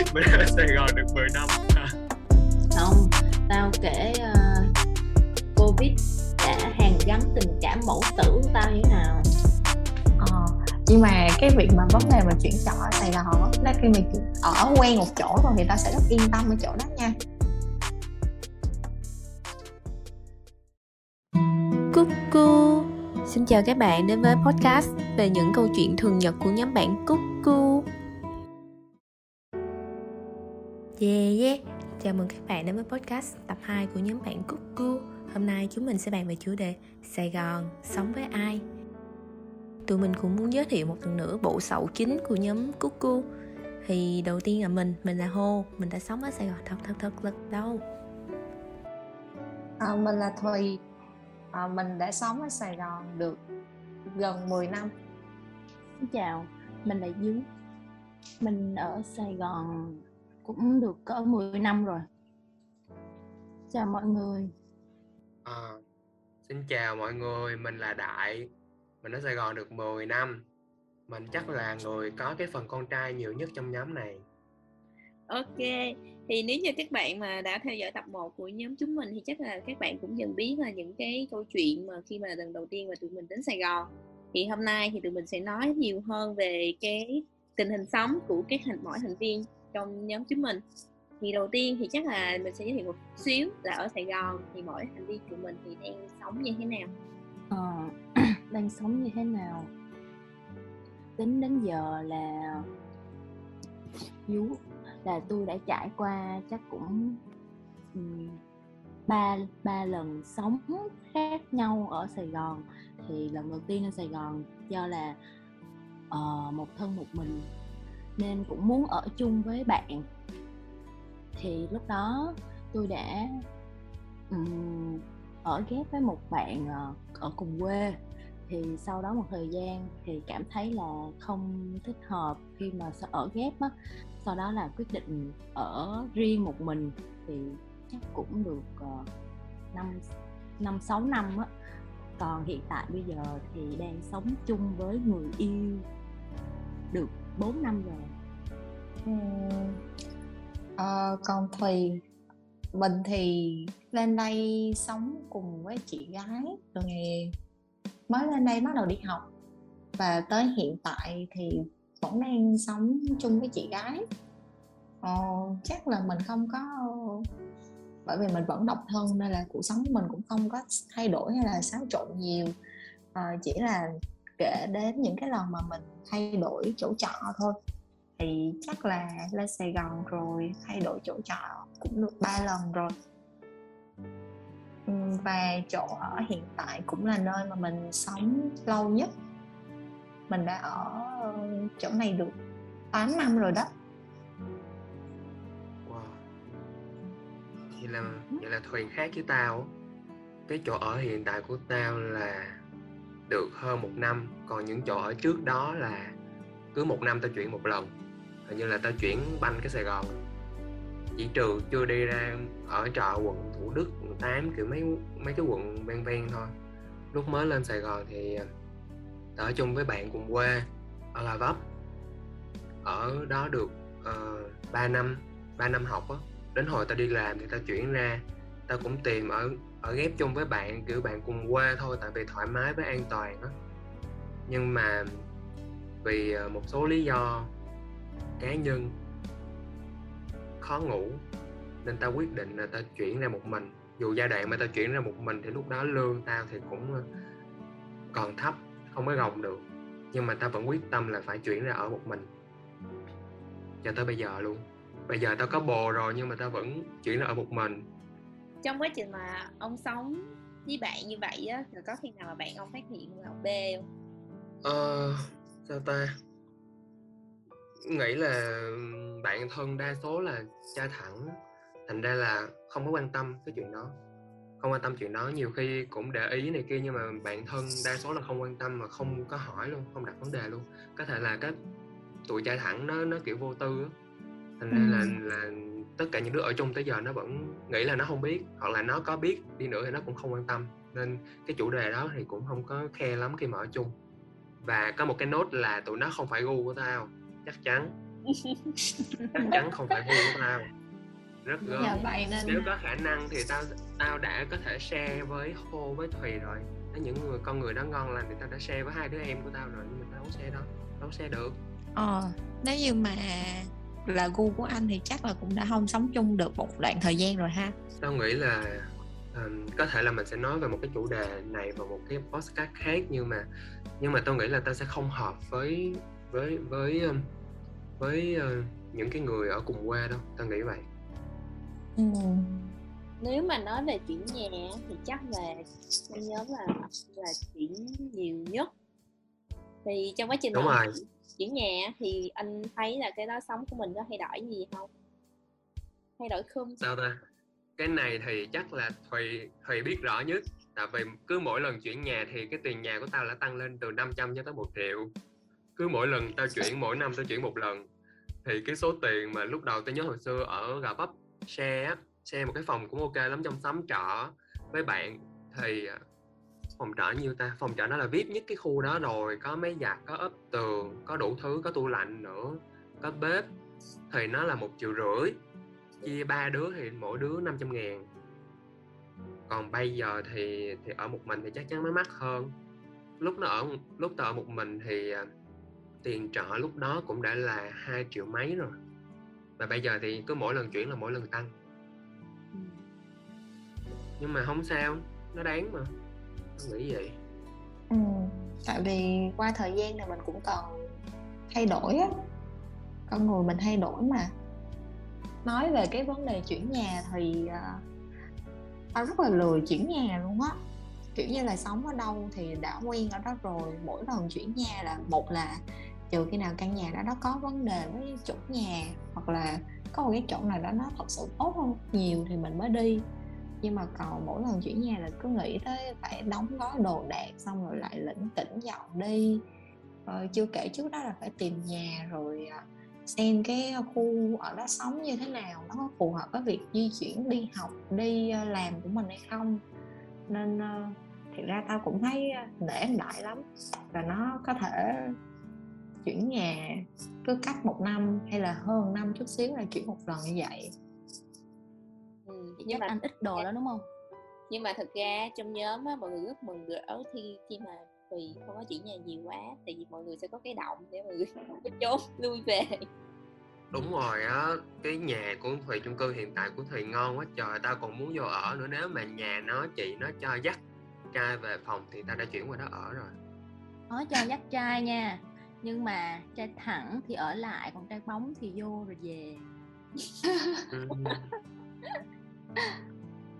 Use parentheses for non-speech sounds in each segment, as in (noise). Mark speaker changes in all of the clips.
Speaker 1: (laughs) mình ở Sài Gòn được 10 năm.
Speaker 2: Không tao kể uh, covid đã hàn gắn tình cảm mẫu tử của tao như thế nào?
Speaker 3: Ờ, nhưng mà cái việc mà vấn đề mà chuyển chỗ ở Sài Gòn là khi mình ở quen một chỗ rồi thì ta sẽ rất yên tâm ở chỗ đó nha.
Speaker 4: Cuckoo Xin chào các bạn đến với podcast về những câu chuyện thường nhật của nhóm bạn Cuckoo Yeah yeah Chào mừng các bạn đến với podcast tập 2 của nhóm bạn Cuckoo Hôm nay chúng mình sẽ bàn về chủ đề Sài Gòn, sống với ai? Tụi mình cũng muốn giới thiệu một lần nữa bộ sậu chính của nhóm Cuckoo Thì đầu tiên là mình, mình là Hô Mình đã sống ở Sài Gòn thật thật thật thật đâu?
Speaker 3: À, Mình là Thùy. À, Mình đã sống ở Sài Gòn được gần 10 năm.
Speaker 2: Xin chào, mình là Dương Mình ở Sài Gòn cũng được cỡ 10 năm rồi. Chào mọi người.
Speaker 1: À, Xin chào mọi người, mình là Đại. Mình ở Sài Gòn được 10 năm. Mình chắc là người có cái phần con trai nhiều nhất trong nhóm này.
Speaker 5: Ok, thì nếu như các bạn mà đã theo dõi tập 1 của nhóm chúng mình thì chắc là các bạn cũng dần biết là những cái câu chuyện mà khi mà lần đầu tiên mà tụi mình đến Sài Gòn. Thì hôm nay thì tụi mình sẽ nói nhiều hơn về cái tình hình sống của các thành mỗi thành viên trong nhóm chúng mình. Thì đầu tiên thì chắc là mình sẽ giới thiệu một xíu là ở Sài Gòn thì mỗi thành viên của mình thì đang sống như thế nào?
Speaker 2: Ờ, (clears throat) đang sống như thế nào? Tính đến giờ là vú là tôi đã trải qua chắc cũng ba ba lần sống khác nhau ở Sài Gòn. Thì lần đầu tiên ở Sài Gòn do là uh, một thân một mình nên cũng muốn ở chung với bạn. Thì lúc đó tôi đã um, ở ghép với một bạn uh, ở cùng quê. Thì sau đó một thời gian thì cảm thấy là không thích hợp khi mà ở ghép á. Sau đó là quyết định ở riêng một mình thì chắc cũng được uh, năm năm sáu năm á. Còn hiện tại bây giờ thì đang sống chung với người yêu được 4 năm rồi
Speaker 3: ừ. à, còn Thùy mình thì lên đây sống cùng với chị gái rồi ngày mới lên đây bắt đầu đi học. Và tới hiện tại thì vẫn đang sống chung với chị gái. Ờ, chắc là mình không có bởi vì mình vẫn độc thân nên là cuộc sống của mình cũng không có thay đổi hay là xáo trộn nhiều. Ờ, chỉ là kể đến những cái lần mà mình thay đổi chỗ trọ thôi thì chắc là lên Sài Gòn rồi, thay đổi chỗ trọ cũng được ba lần rồi. Ừ, và chỗ ở hiện tại cũng là nơi mà mình sống lâu nhất. Mình đã ở ờ, chỗ này được 8 năm rồi đó.
Speaker 1: Wow. Vậy là vậy là thuyền khác với tao. Cái chỗ ở hiện tại của tao là được hơn một năm, còn những chỗ ở trước đó là cứ một năm tao chuyển một lần hình như là tao chuyển banh cái sài gòn. Chỉ trừ chưa đi ra ở trọ quận thủ đức quận tám kiểu mấy mấy cái quận ven ven thôi. Lúc mới lên sài gòn thì ờ, ở chung với bạn cùng quê ở là vấp. Ở đó được ờ, uh, 3 năm 3 năm học á. Đến hồi tao đi làm thì tao chuyển ra tao cũng tìm ở ở ghép chung với bạn kiểu bạn cùng quê thôi tại vì thoải mái với an toàn á. Nhưng mà vì ờ, một số lý do cá nhân khó ngủ nên tao quyết định là tao chuyển ra một mình. Dù giai đoạn mà tao chuyển ra một mình thì lúc đó lương tao thì cũng ờ, còn thấp không có gồng được. Nhưng mà tao vẫn quyết tâm là phải chuyển ra ở một mình. Cho tới bây giờ luôn. Bây giờ tao có bồ rồi nhưng mà tao vẫn chuyển ra ở một mình.
Speaker 5: Trong quá trình mà ông sống với bạn như vậy á là có khi nào mà bạn ông phát hiện là B không?
Speaker 1: Ờ sao ta nghĩ là bạn thân đa số là cha thẳng thành ra là không có quan tâm cái chuyện đó. Không quan tâm chuyện đó nhiều khi cũng để ý này kia nhưng mà bạn thân đa số là không quan tâm mà không có hỏi luôn không đặt vấn đề luôn. Có thể là cái tụi trai thẳng nó nó kiểu vô tư á. Thành ra là là tất cả những đứa ở chung tới giờ nó vẫn nghĩ là nó không biết hoặc là nó có biết đi nữa thì nó cũng không quan tâm. Nên cái chủ đề đó thì cũng không có khe lắm khi mà ở chung. Và có một cái nốt là tụi nó không phải gu của tao chắc chắn. (laughs) Chắc chắn không phải gu của tao. Rất gớm
Speaker 3: nên
Speaker 1: nếu có khả năng thì tao tao đã có thể share với hô với thùy rồi. Những người con người đó ngon lành thì tao đã share với hai đứa em của tao rồi nhưng mà tao không share đâu đâu share được.
Speaker 3: Ờ, nếu như mà là gu của anh thì chắc là cũng đã không sống chung được một đoạn thời gian rồi ha.
Speaker 1: tao nghĩ là ừm, có thể là mình sẽ nói về một cái chủ đề này vào một cái podcast khác nhưng mà nhưng mà tao nghĩ là tao sẽ không hợp với với với ừm, với ờ, những cái người ở cùng quê đâu tao nghĩ vậy.
Speaker 3: Ừ.
Speaker 5: nếu mà nói về chuyển nhà thì chắc là trong nhóm là là chuyển nhiều nhất. Thì trong quá trình
Speaker 1: Đúng rồi.
Speaker 5: chuyển- nhà thì anh thấy là cái đó sống của mình có thay đổi gì không? Thay đổi không
Speaker 1: sao? Ta? Cái này thì chắc là thùy thùy biết rõ nhất. Tại vì cứ mỗi lần chuyển nhà thì cái tiền nhà của tao đã tăng lên từ 500 cho tới 1 triệu cứ mỗi lần tao chuyển, mỗi năm tao chuyển một lần, thì cái số tiền mà lúc đầu tao nhớ hồi xưa ở gà bắp xe á một cái phòng cũng ok lắm, trong xóm trọ với bạn, thì à, phòng trọ nhiêu ta? Phòng trọ nó là vip nhất cái khu đó rồi, có máy giặt, có ốp tường, có đủ thứ, có tủ lạnh nữa, có bếp, thì nó là một triệu rưỡi, chia ba đứa thì mỗi đứa 500 ngàn. Còn bây giờ thì thì ở một mình thì chắc chắn nó mắc hơn. Lúc nó ở, lúc tao ở một mình thì à, tiền trọ lúc đó cũng đã là hai triệu mấy rồi và bây giờ thì cứ mỗi lần chuyển là mỗi lần tăng
Speaker 6: Ừ.
Speaker 1: nhưng mà không sao nó đáng mà tao nghĩ vậy
Speaker 3: Ừ. Tại vì qua thời gian này mình cũng cần thay đổi á. Con người mình thay đổi mà. Nói về cái vấn đề chuyển nhà thì à, tao rất là lười chuyển nhà luôn á. Kiểu như là sống ở đâu thì đã quen ở đó rồi. Mỗi lần chuyển nhà là một là trừ khi nào căn nhà đó nó có vấn đề với chủ nhà hoặc là có một cái chỗ nào đó nó thật sự tốt hơn nhiều thì mình mới đi. Nhưng mà còn mỗi lần chuyển nhà là cứ nghĩ tới phải đóng gói đồ đạc xong rồi lại lỉnh kỉnh dọn đi. Rồi chưa kể trước đó là phải tìm nhà rồi à, xem cái khu ở đó sống như thế nào, nó có phù hợp với việc di chuyển, đi học, đi à, làm của mình hay không. Nên ờ, thì ra tao cũng thấy à, nể đại lắm và nó có thể chuyển nhà cứ cách một năm hay là hơn năm chút xíu là chuyển một lần như vậy.
Speaker 5: Ừ. Nhưng mà
Speaker 6: anh ít đồ đó đúng không?
Speaker 5: Nhưng mà thực ra trong nhóm á, mọi người rất mừng rỡ khi khi mà vì không có chuyển nhà nhiều quá tại vì mọi người sẽ có cái động để mọi người (laughs) có chốn lui về.
Speaker 1: Đúng rồi á cái nhà của thùy chung cư hiện tại của thùy ngon quá trời tao còn muốn vô ở nữa nếu mà nhà nó chị nó cho dắt trai về phòng thì tao đã chuyển qua đó ở rồi.
Speaker 6: Nói cho dắt trai nha nhưng mà trai thẳng thì ở lại còn trai bóng thì vô rồi về
Speaker 1: Ừ.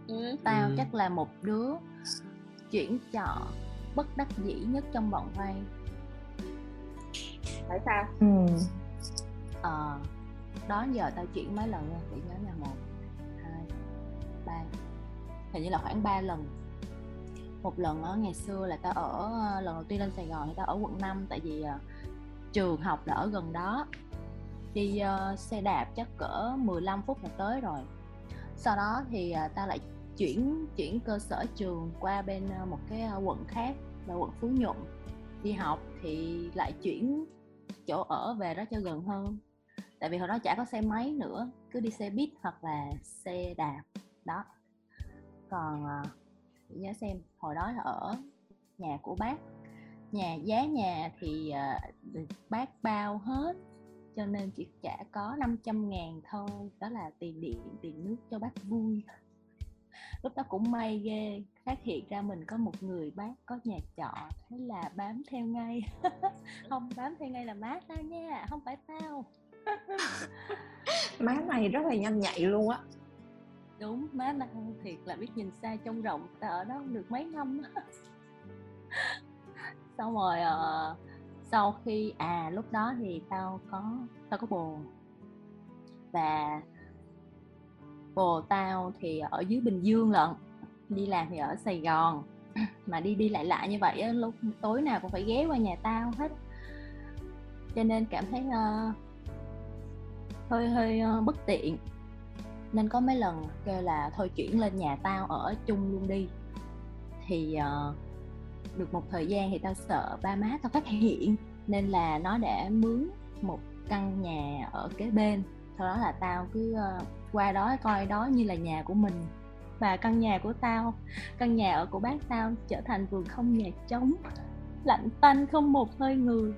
Speaker 5: ừ.
Speaker 6: tao
Speaker 1: Ừ.
Speaker 6: chắc là một đứa chuyển trọ bất đắc dĩ nhất trong bọn vay
Speaker 5: tại sao
Speaker 3: ừ.
Speaker 6: ờ đó giờ tao chuyển mấy lần nha để nhớ là một hai ba hình như là khoảng 3 lần một lần ở ngày xưa là tao ở ờ, lần đầu tiên lên Sài Gòn thì tao ở quận 5 tại vì ờ, trường học là ở gần đó. Đi uh, xe đạp chắc cỡ 15 phút là tới rồi. Sau đó thì uh, ta lại chuyển chuyển cơ sở trường qua bên uh, một cái uh, quận khác là quận Phú Nhuận. Đi học thì lại chuyển chỗ ở về đó cho gần hơn. Tại vì hồi đó chả có xe máy nữa cứ đi xe buýt hoặc là xe đạp đó. Còn uh, nhớ xem hồi đó là ở nhà của bác nhà giá nhà thì được bác bao hết cho nên chỉ trả có 500 ngàn thôi đó là tiền điện tiền nước cho bác vui. (laughs) Lúc đó cũng may ghê phát hiện ra mình có một người bác có nhà trọ thế là bám theo ngay. (laughs) Không bám theo ngay là má tao nha không phải tao
Speaker 3: má này rất là nhanh nhạy luôn á.
Speaker 6: Đúng má tao thiệt là biết nhìn xa trông rộng ở đó được mấy năm (laughs) xong rồi uh, sau khi à lúc đó thì tao có tao có bồ. Và bồ tao thì ở dưới bình dương lận đi làm thì ở sài gòn. (clears throat) Mà đi đi lại lại như vậy á, lúc tối nào cũng phải ghé qua nhà tao hết. Cho nên cảm thấy uh, hơi hơi uh, bất tiện. Nên có mấy lần kêu là thôi chuyển lên nhà tao ở chung luôn đi. Thì uh, được một thời gian thì tao sợ ba má tao phát hiện. Nên là nó đã mướn một căn nhà ở kế bên. Sau đó là tao cứ ờ, qua đó coi đó như là nhà của mình. Và căn nhà của tao căn nhà ở của bác tao trở thành vườn không nhà trống. Lạnh tanh không một hơi người.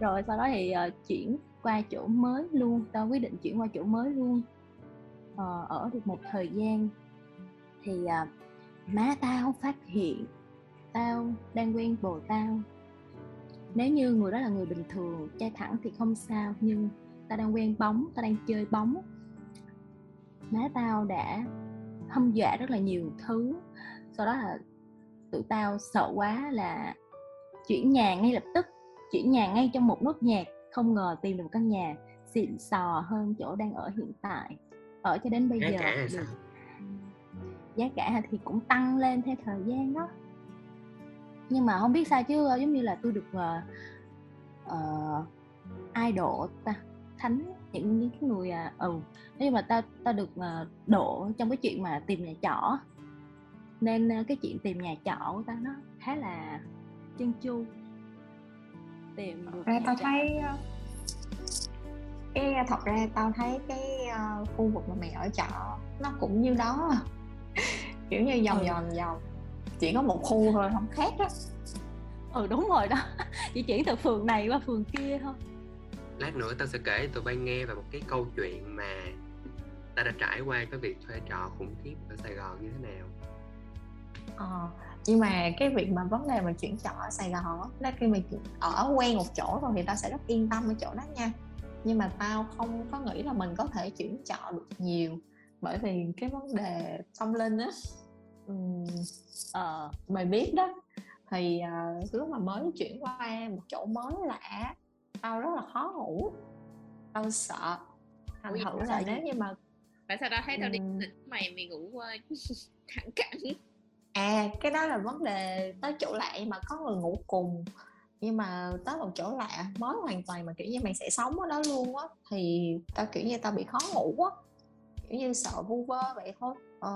Speaker 6: Rồi sau đó thì uh, chuyển qua chỗ mới luôn. Tao quyết định chuyển qua chỗ mới luôn. Uh, ở được một thời gian thì uh, má tao phát hiện tao đang quen bồ tao. Nếu như người đó là người bình thường trai thẳng thì không sao nhưng tao đang quen bóng tao đang chơi bóng. Má tao đã hâm dọa rất là nhiều thứ. Sau đó là tụi tao sợ quá là chuyển nhà ngay lập tức chuyển nhà ngay trong một nốt nhạc không ngờ tìm được một căn nhà xịn sò hơn chỗ đang ở hiện tại. Ở cho đến bây
Speaker 1: giá
Speaker 6: giờ
Speaker 1: cả sao?
Speaker 6: Giá cả thì cũng tăng lên theo thời gian đó nhưng mà không biết sao chứ ờ, giống như là tôi được uh, uh, idol ta thánh những những người à ừ nhưng mà tao tao được uh, độ trong cái chuyện mà tìm nhà trọ nên uh, cái chuyện tìm nhà trọ của tao nó khá là chân chu tìm được
Speaker 3: ra tao
Speaker 6: trọ.
Speaker 3: thấy cái thật ra tao thấy cái ờ, khu vực mà mày ở trọ nó cũng như đó (laughs) kiểu như vòng
Speaker 6: Ừ.
Speaker 3: vòng vòng chỉ có một khu thôi không khác á.
Speaker 6: Ừ đúng rồi đó. (laughs) Chỉ chuyển từ phường này qua phường kia thôi.
Speaker 1: Lát nữa tao sẽ kể tụi bay nghe về một cái câu chuyện mà ta đã trải qua cái việc thuê trọ khủng khiếp ở Sài Gòn như thế nào.
Speaker 3: Ờ, nhưng mà cái việc mà vấn đề mà chuyển trọ ở Sài Gòn á, đó khi mình ở quen một chỗ rồi thì tao sẽ rất yên tâm ở chỗ đó nha. Nhưng mà tao không có nghĩ là mình có thể chuyển trọ được nhiều bởi vì cái vấn đề tâm linh á ừm,
Speaker 6: ờ
Speaker 3: mày biết đó thì à, lúc mà mới chuyển qua một chỗ mới lạ tao rất là khó ngủ tao sợ. Thành thử là nếu như mà
Speaker 5: Tại sao tao thấy tao đi với mày mày ngủ uh, (laughs) thẳng cẳng?
Speaker 3: À cái đó là vấn đề tới chỗ lạ mà có người ngủ cùng. Nhưng mà tới một chỗ lạ mới hoàn toàn mà kiểu như mày sẽ sống ở đó luôn á thì tao kiểu như tao bị khó ngủ á. Kiểu như sợ vu vơ vậy thôi. Ờ,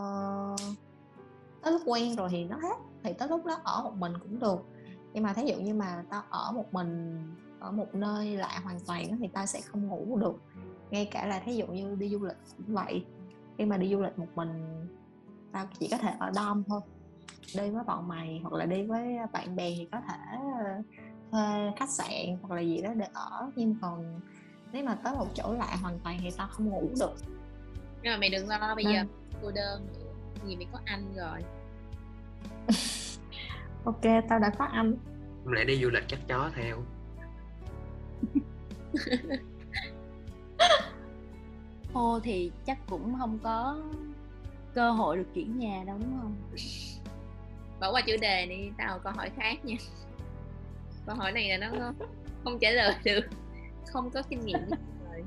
Speaker 3: tới lúc quen rồi thì nó hết thì tới lúc đó ở một mình cũng được. Nhưng mà thí dụ như mà tao ở một mình ở một nơi lạ hoàn toàn thì tao sẽ không ngủ được. Ngay cả là thí dụ như đi du lịch cũng vậy. Khi mà đi du lịch một mình tao chỉ có thể ở dom thôi. Đi với bọn mày hoặc là đi với bạn bè thì có thể ờ, thuê khách sạn hoặc là gì đó để ở. Nhưng còn nếu mà tới một chỗ lạ hoàn toàn thì tao không ngủ được.
Speaker 5: Nhưng mà mày đừng lo bây
Speaker 3: Vâng.
Speaker 5: giờ cô đơn. nữa Vì mày có anh rồi. (laughs)
Speaker 3: Ok tao đã có anh
Speaker 1: không lẽ đi du lịch chắc chó theo. (laughs)
Speaker 6: Ô thì chắc cũng không có cơ hội được chuyển nhà đâu đúng không? (laughs)
Speaker 5: Bỏ qua chủ đề đi, tao câu hỏi khác nha. Câu hỏi này là nó không- không trả lời được. Không có kinh nghiệm. Rồi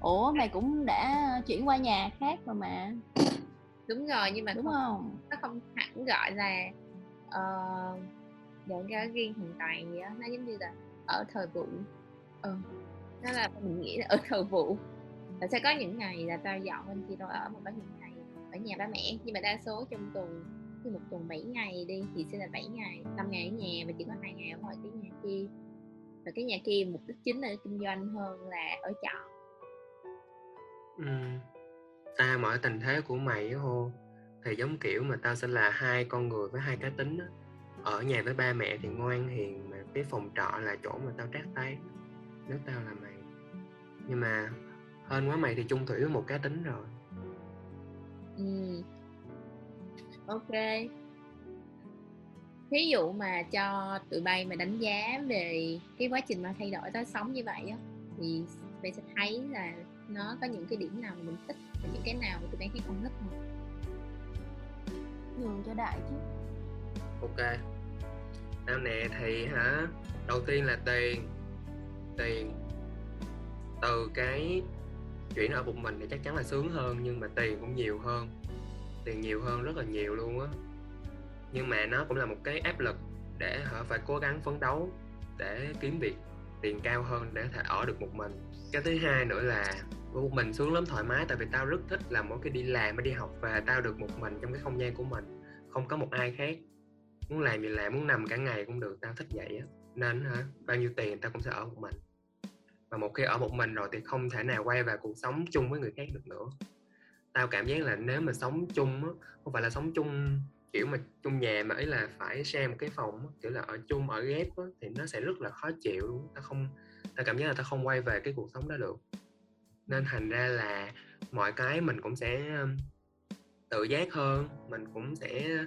Speaker 6: Ủa mày cũng đã chuyển qua nhà khác rồi mà
Speaker 5: Đúng rồi nhưng mà
Speaker 6: đúng
Speaker 5: không,
Speaker 6: không?
Speaker 5: nó không hẳn gọi là uh, những cái riêng hiện tại gì á Nó giống như là ở thời vụ ừ. Nó là mình nghĩ là ở (laughs) thời vụ Và sẽ có những ngày là tao dọn bên kia tao ở Mà có những ngày ở nhà ba mẹ Nhưng mà đa số trong tuần Khi một tuần 7 ngày đi thì sẽ là 7 ngày 5 ngày ở nhà và chỉ có hai ngày ở ngoài cái nhà kia Và cái nhà kia mục đích chính là kinh doanh hơn là ở trọ
Speaker 1: ừ ta mọi tình thế của mày hô thì giống kiểu mà tao sẽ là hai con người với hai cá tính đó. ở nhà với ba mẹ thì ngoan hiền mà cái phòng trọ là chỗ mà tao trát tay, nếu tao là mày nhưng mà hơn quá mày thì chung thủy với một cá tính rồi
Speaker 5: Ừ. Ok. Thí dụ mà cho tụi bay mà đánh giá về cái quá trình mà thay đổi tao sống như vậy á, thì bạn sẽ thấy là nó có những cái điểm nào mà mình thích và những cái nào mà tụi bạn thấy không thích không?
Speaker 6: Nhường cho đại chứ.
Speaker 1: Ok. Tao nè thì hả đầu tiên là tiền. Tiền từ cái chuyển ở một mình thì chắc chắn là sướng hơn nhưng mà tiền cũng nhiều hơn. Tiền nhiều hơn rất là nhiều luôn á. Nhưng mà nó cũng là một cái áp lực để họ phải cố gắng phấn đấu để kiếm việc tiền cao hơn để có thể ở được một mình. Cái thứ hai nữa là một mình sướng lắm thoải mái tại vì tao rất thích là mỗi khi đi làm hay đi học và tao được một mình trong cái không gian của mình không có một ai khác. Muốn làm gì làm muốn nằm cả ngày cũng được tao thích vậy á. Nên hả bao nhiêu tiền tao cũng sẽ ở một mình. Và một khi ở một mình rồi thì không thể nào quay về cuộc sống chung với người khác được nữa. Tao cảm giác là nếu mà sống chung á không phải là sống chung kiểu mà chung nhà mà ấy là phải share một cái phòng á, kiểu là ở chung ở ghép á, thì nó sẽ rất là khó chịu tao không tao cảm giác là tao không quay về cái cuộc sống đó được nên thành ra là mọi cái mình cũng sẽ tự giác hơn mình cũng sẽ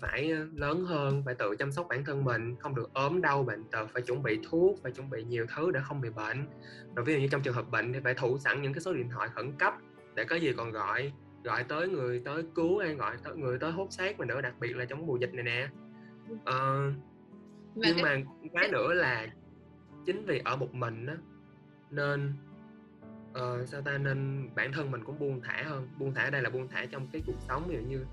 Speaker 1: phải lớn hơn phải tự chăm sóc bản thân mình không được ốm đau bệnh tật phải chuẩn bị thuốc phải chuẩn bị nhiều thứ để không bị bệnh. Rồi ví dụ như trong trường hợp bệnh thì phải thủ sẵn những cái số điện thoại khẩn cấp để có gì còn gọi gọi tới người tới cứu hay gọi tới người tới hốt xác mà nữa đặc biệt là trong mùa dịch này nè. Ờ, nhưng mà cái nữa là chính vì ở một mình á nên ờ, sao ta? Nên bản thân mình cũng buông thả hơn buông thả ở đây là buông thả trong cái cuộc sống ví dụ như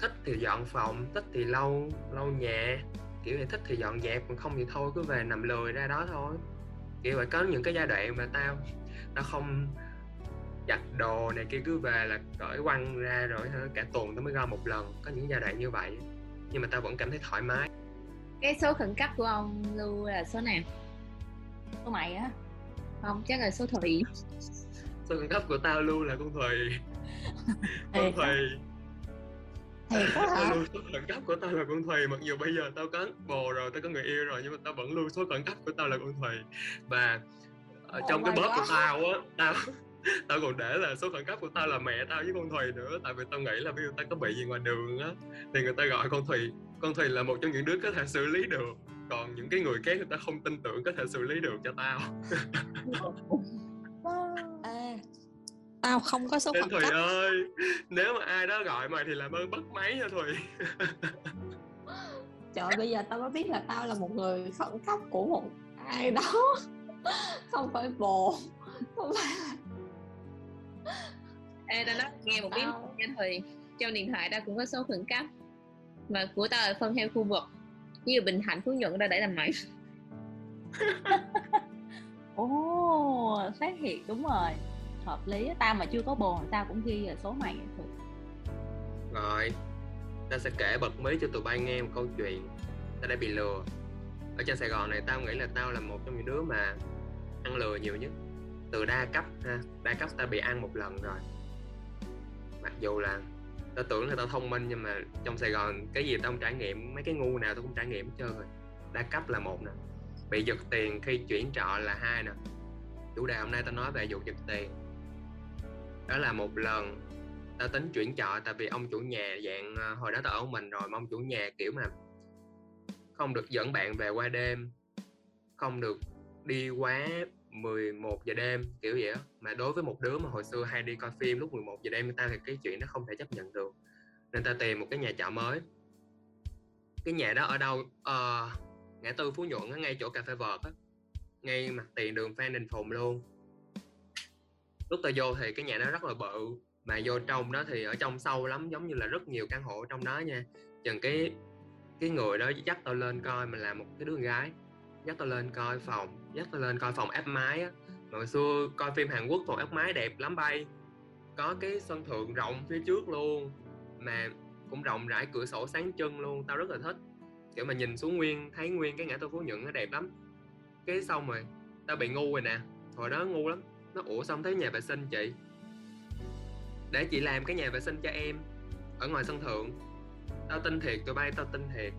Speaker 1: thích thì dọn phòng thích thì lau lau nhà kiểu này thích thì dọn dẹp còn không thì thôi cứ về nằm lười ra đó thôi. Kiểu vậy có những cái giai đoạn mà tao tao không giặt đồ này kia cứ về là cởi quăng ra rồi cả tuần tao mới gom một lần có những giai đoạn như vậy. Nhưng mà tao vẫn cảm thấy thoải mái.
Speaker 5: Cái số khẩn cấp của ông lưu là số nào?
Speaker 6: Của mày á
Speaker 5: không chắc là số thủy.
Speaker 1: Số khẩn cấp của tao luôn là con thùy (laughs) con
Speaker 6: Thiệt
Speaker 1: thùy
Speaker 3: thì có
Speaker 1: tao
Speaker 3: hả?
Speaker 1: lưu số khẩn cấp của tao là con thùy mặc dù bây giờ tao có bồ rồi tao có người yêu rồi nhưng mà tao vẫn lưu số khẩn cấp của tao là con thùy và ở
Speaker 3: Oh
Speaker 1: trong cái bóp của tao á tao (laughs) tao còn để là số khẩn cấp của tao là mẹ tao với con thùy nữa. Tại vì tao nghĩ là ví dụ tao có bị gì ngoài đường á thì người ta gọi con thùy con thùy là một trong những đứa có thể xử lý được còn những cái người khác người ta không tin tưởng có thể xử lý được cho tao. (laughs)
Speaker 3: À, tao không có số khẩn
Speaker 1: thùy
Speaker 3: cấp
Speaker 1: ơi nếu mà ai đó gọi mày thì làm ơn bắt máy nha thùy. (laughs)
Speaker 3: Trời bây giờ tao mới biết là tao là một người khẩn cấp của một ai đó. (laughs) Không phải bồ. Không phải
Speaker 5: Ê, tao nói nghe một bí mật
Speaker 3: Tao-
Speaker 5: nha Thùy. Trong điện thoại tao cũng có số khẩn cấp. Mà của tao là phân theo khu vực Như Bình Thạnh, Phú Nhuận tao để làm mày (laughs)
Speaker 6: ồ phát hiện đúng rồi hợp lý á. tao mà chưa có bồ tao cũng ghi là số mày. Thiệt.
Speaker 1: rồi ta sẽ kể bật mí cho tụi bay nghe một câu chuyện ta đã bị lừa ở trên sài gòn này tao nghĩ là tao là một trong những đứa mà ăn lừa nhiều nhất từ đa cấp ha đa cấp tao bị ăn một lần rồi mặc dù là tao tưởng là tao thông minh nhưng mà trong sài gòn cái gì tao không trải nghiệm, mấy cái ngu nào tao cũng trải nghiệm hết trơn rồi. Đa cấp là một nè. Bị giật tiền khi chuyển trọ là hai nè. Chủ đề hôm nay tao nói về vụ giật tiền. Đó là một lần tao tính chuyển trọ tại vì ông chủ nhà dạng ờ, hồi đó tao ở mình rồi mà ông chủ nhà kiểu mà không được dẫn bạn về qua đêm, không được đi quá 11 giờ đêm kiểu vậy đó. mà đối với một đứa mà hồi xưa hay đi coi phim lúc 11 giờ đêm người ta thì cái chuyện nó không thể chấp nhận được. Nên ta tìm một cái nhà trọ mới. Cái nhà đó ở đâu? Ờ, ngã tư phú nhuận đó, ngay chỗ cà phê vợt á. Ngay mặt tiền đường phan đình phùng luôn. Lúc ta vô thì cái nhà đó rất là bự mà vô trong đó thì ở trong sâu lắm giống như là rất nhiều căn hộ ở trong đó nha. Chừng cái cái người đó dắt tao lên coi mình là một cái đứa gái. Dắt tao lên coi phòng dắt là lên coi phòng áp mái á. Mà hồi xưa coi phim Hàn Quốc phòng áp mái đẹp lắm bay. Có cái sân thượng rộng phía trước luôn, mà cũng rộng rãi cửa sổ sáng trưng luôn, tao rất là thích. Kiểu mà nhìn xuống nguyên, thấy nguyên cái ngã tư phú nhuận nó đẹp lắm. Cái xong rồi, tao bị ngu rồi nè. Hồi đó ngu lắm. Nó ủa xong thấy nhà vệ sinh chị? Để chị làm cái nhà vệ sinh cho em. Ở ngoài sân thượng. Tao tin thiệt, tụi bay tao tin thiệt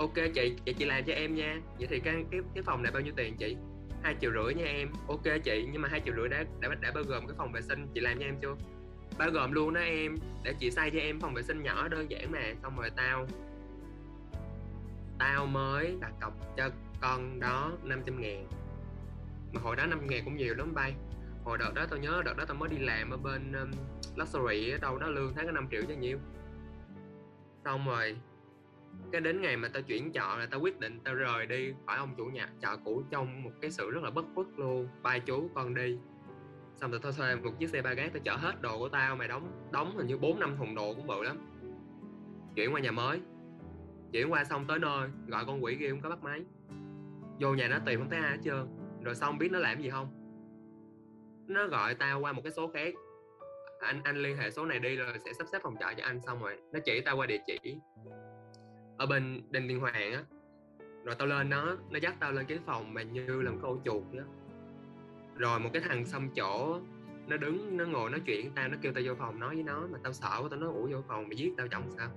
Speaker 1: ok chị vậy chị làm cho em nha. Vậy thì cái cái cái phòng này bao nhiêu tiền chị? Hai triệu rưỡi nha em. Ok chị nhưng mà hai triệu rưỡi đã đã đã bao gồm cái phòng vệ sinh. Chị làm cho em chưa? Bao gồm luôn đó em. Để chị xây cho em phòng vệ sinh nhỏ đơn giản mà. Xong rồi tao tao mới đặt cọc cho con đó 500 ngàn. Mà hồi đó 5 ngàn cũng nhiều lắm bay. Hồi đợt đó tao nhớ đợt đó tao mới đi làm ở bên um, luxury ở đâu đó lương tháng có 5 triệu cho nhiêu. Xong rồi cái đến ngày mà tao chuyển chợ là tao quyết định tao rời đi khỏi ông chủ nhà? Chợ cũ trong một cái sự rất là bất khuất luôn. Ba chú con đi. Xong rồi tao thuê một chiếc xe ba gác tao chở hết đồ của tao mày đóng đóng hình như bốn năm thùng đồ cũng bự lắm. Chuyển qua nhà mới. Chuyển qua xong tới nơi, gọi con quỷ kia cũng có bắt máy. Vô nhà nó tìm không thấy ai hết trơn. Rồi xong biết nó làm gì không? Nó gọi tao qua một cái số khác. Anh anh liên hệ số này đi rồi sẽ sắp xếp phòng trọ cho anh xong rồi. Nó chỉ tao qua địa chỉ ở bên đinh tiên hoàng á. Rồi tao lên nó nó dắt tao lên cái phòng mà như làm câu chuột đó rồi một cái thằng xăm chỗ, nó đứng, nó ngồi nói chuyện tao, nó kêu tao vô phòng nói với nó, mà tao sợ quá, tao nói, ủa, vô phòng mày giết tao chồng sao?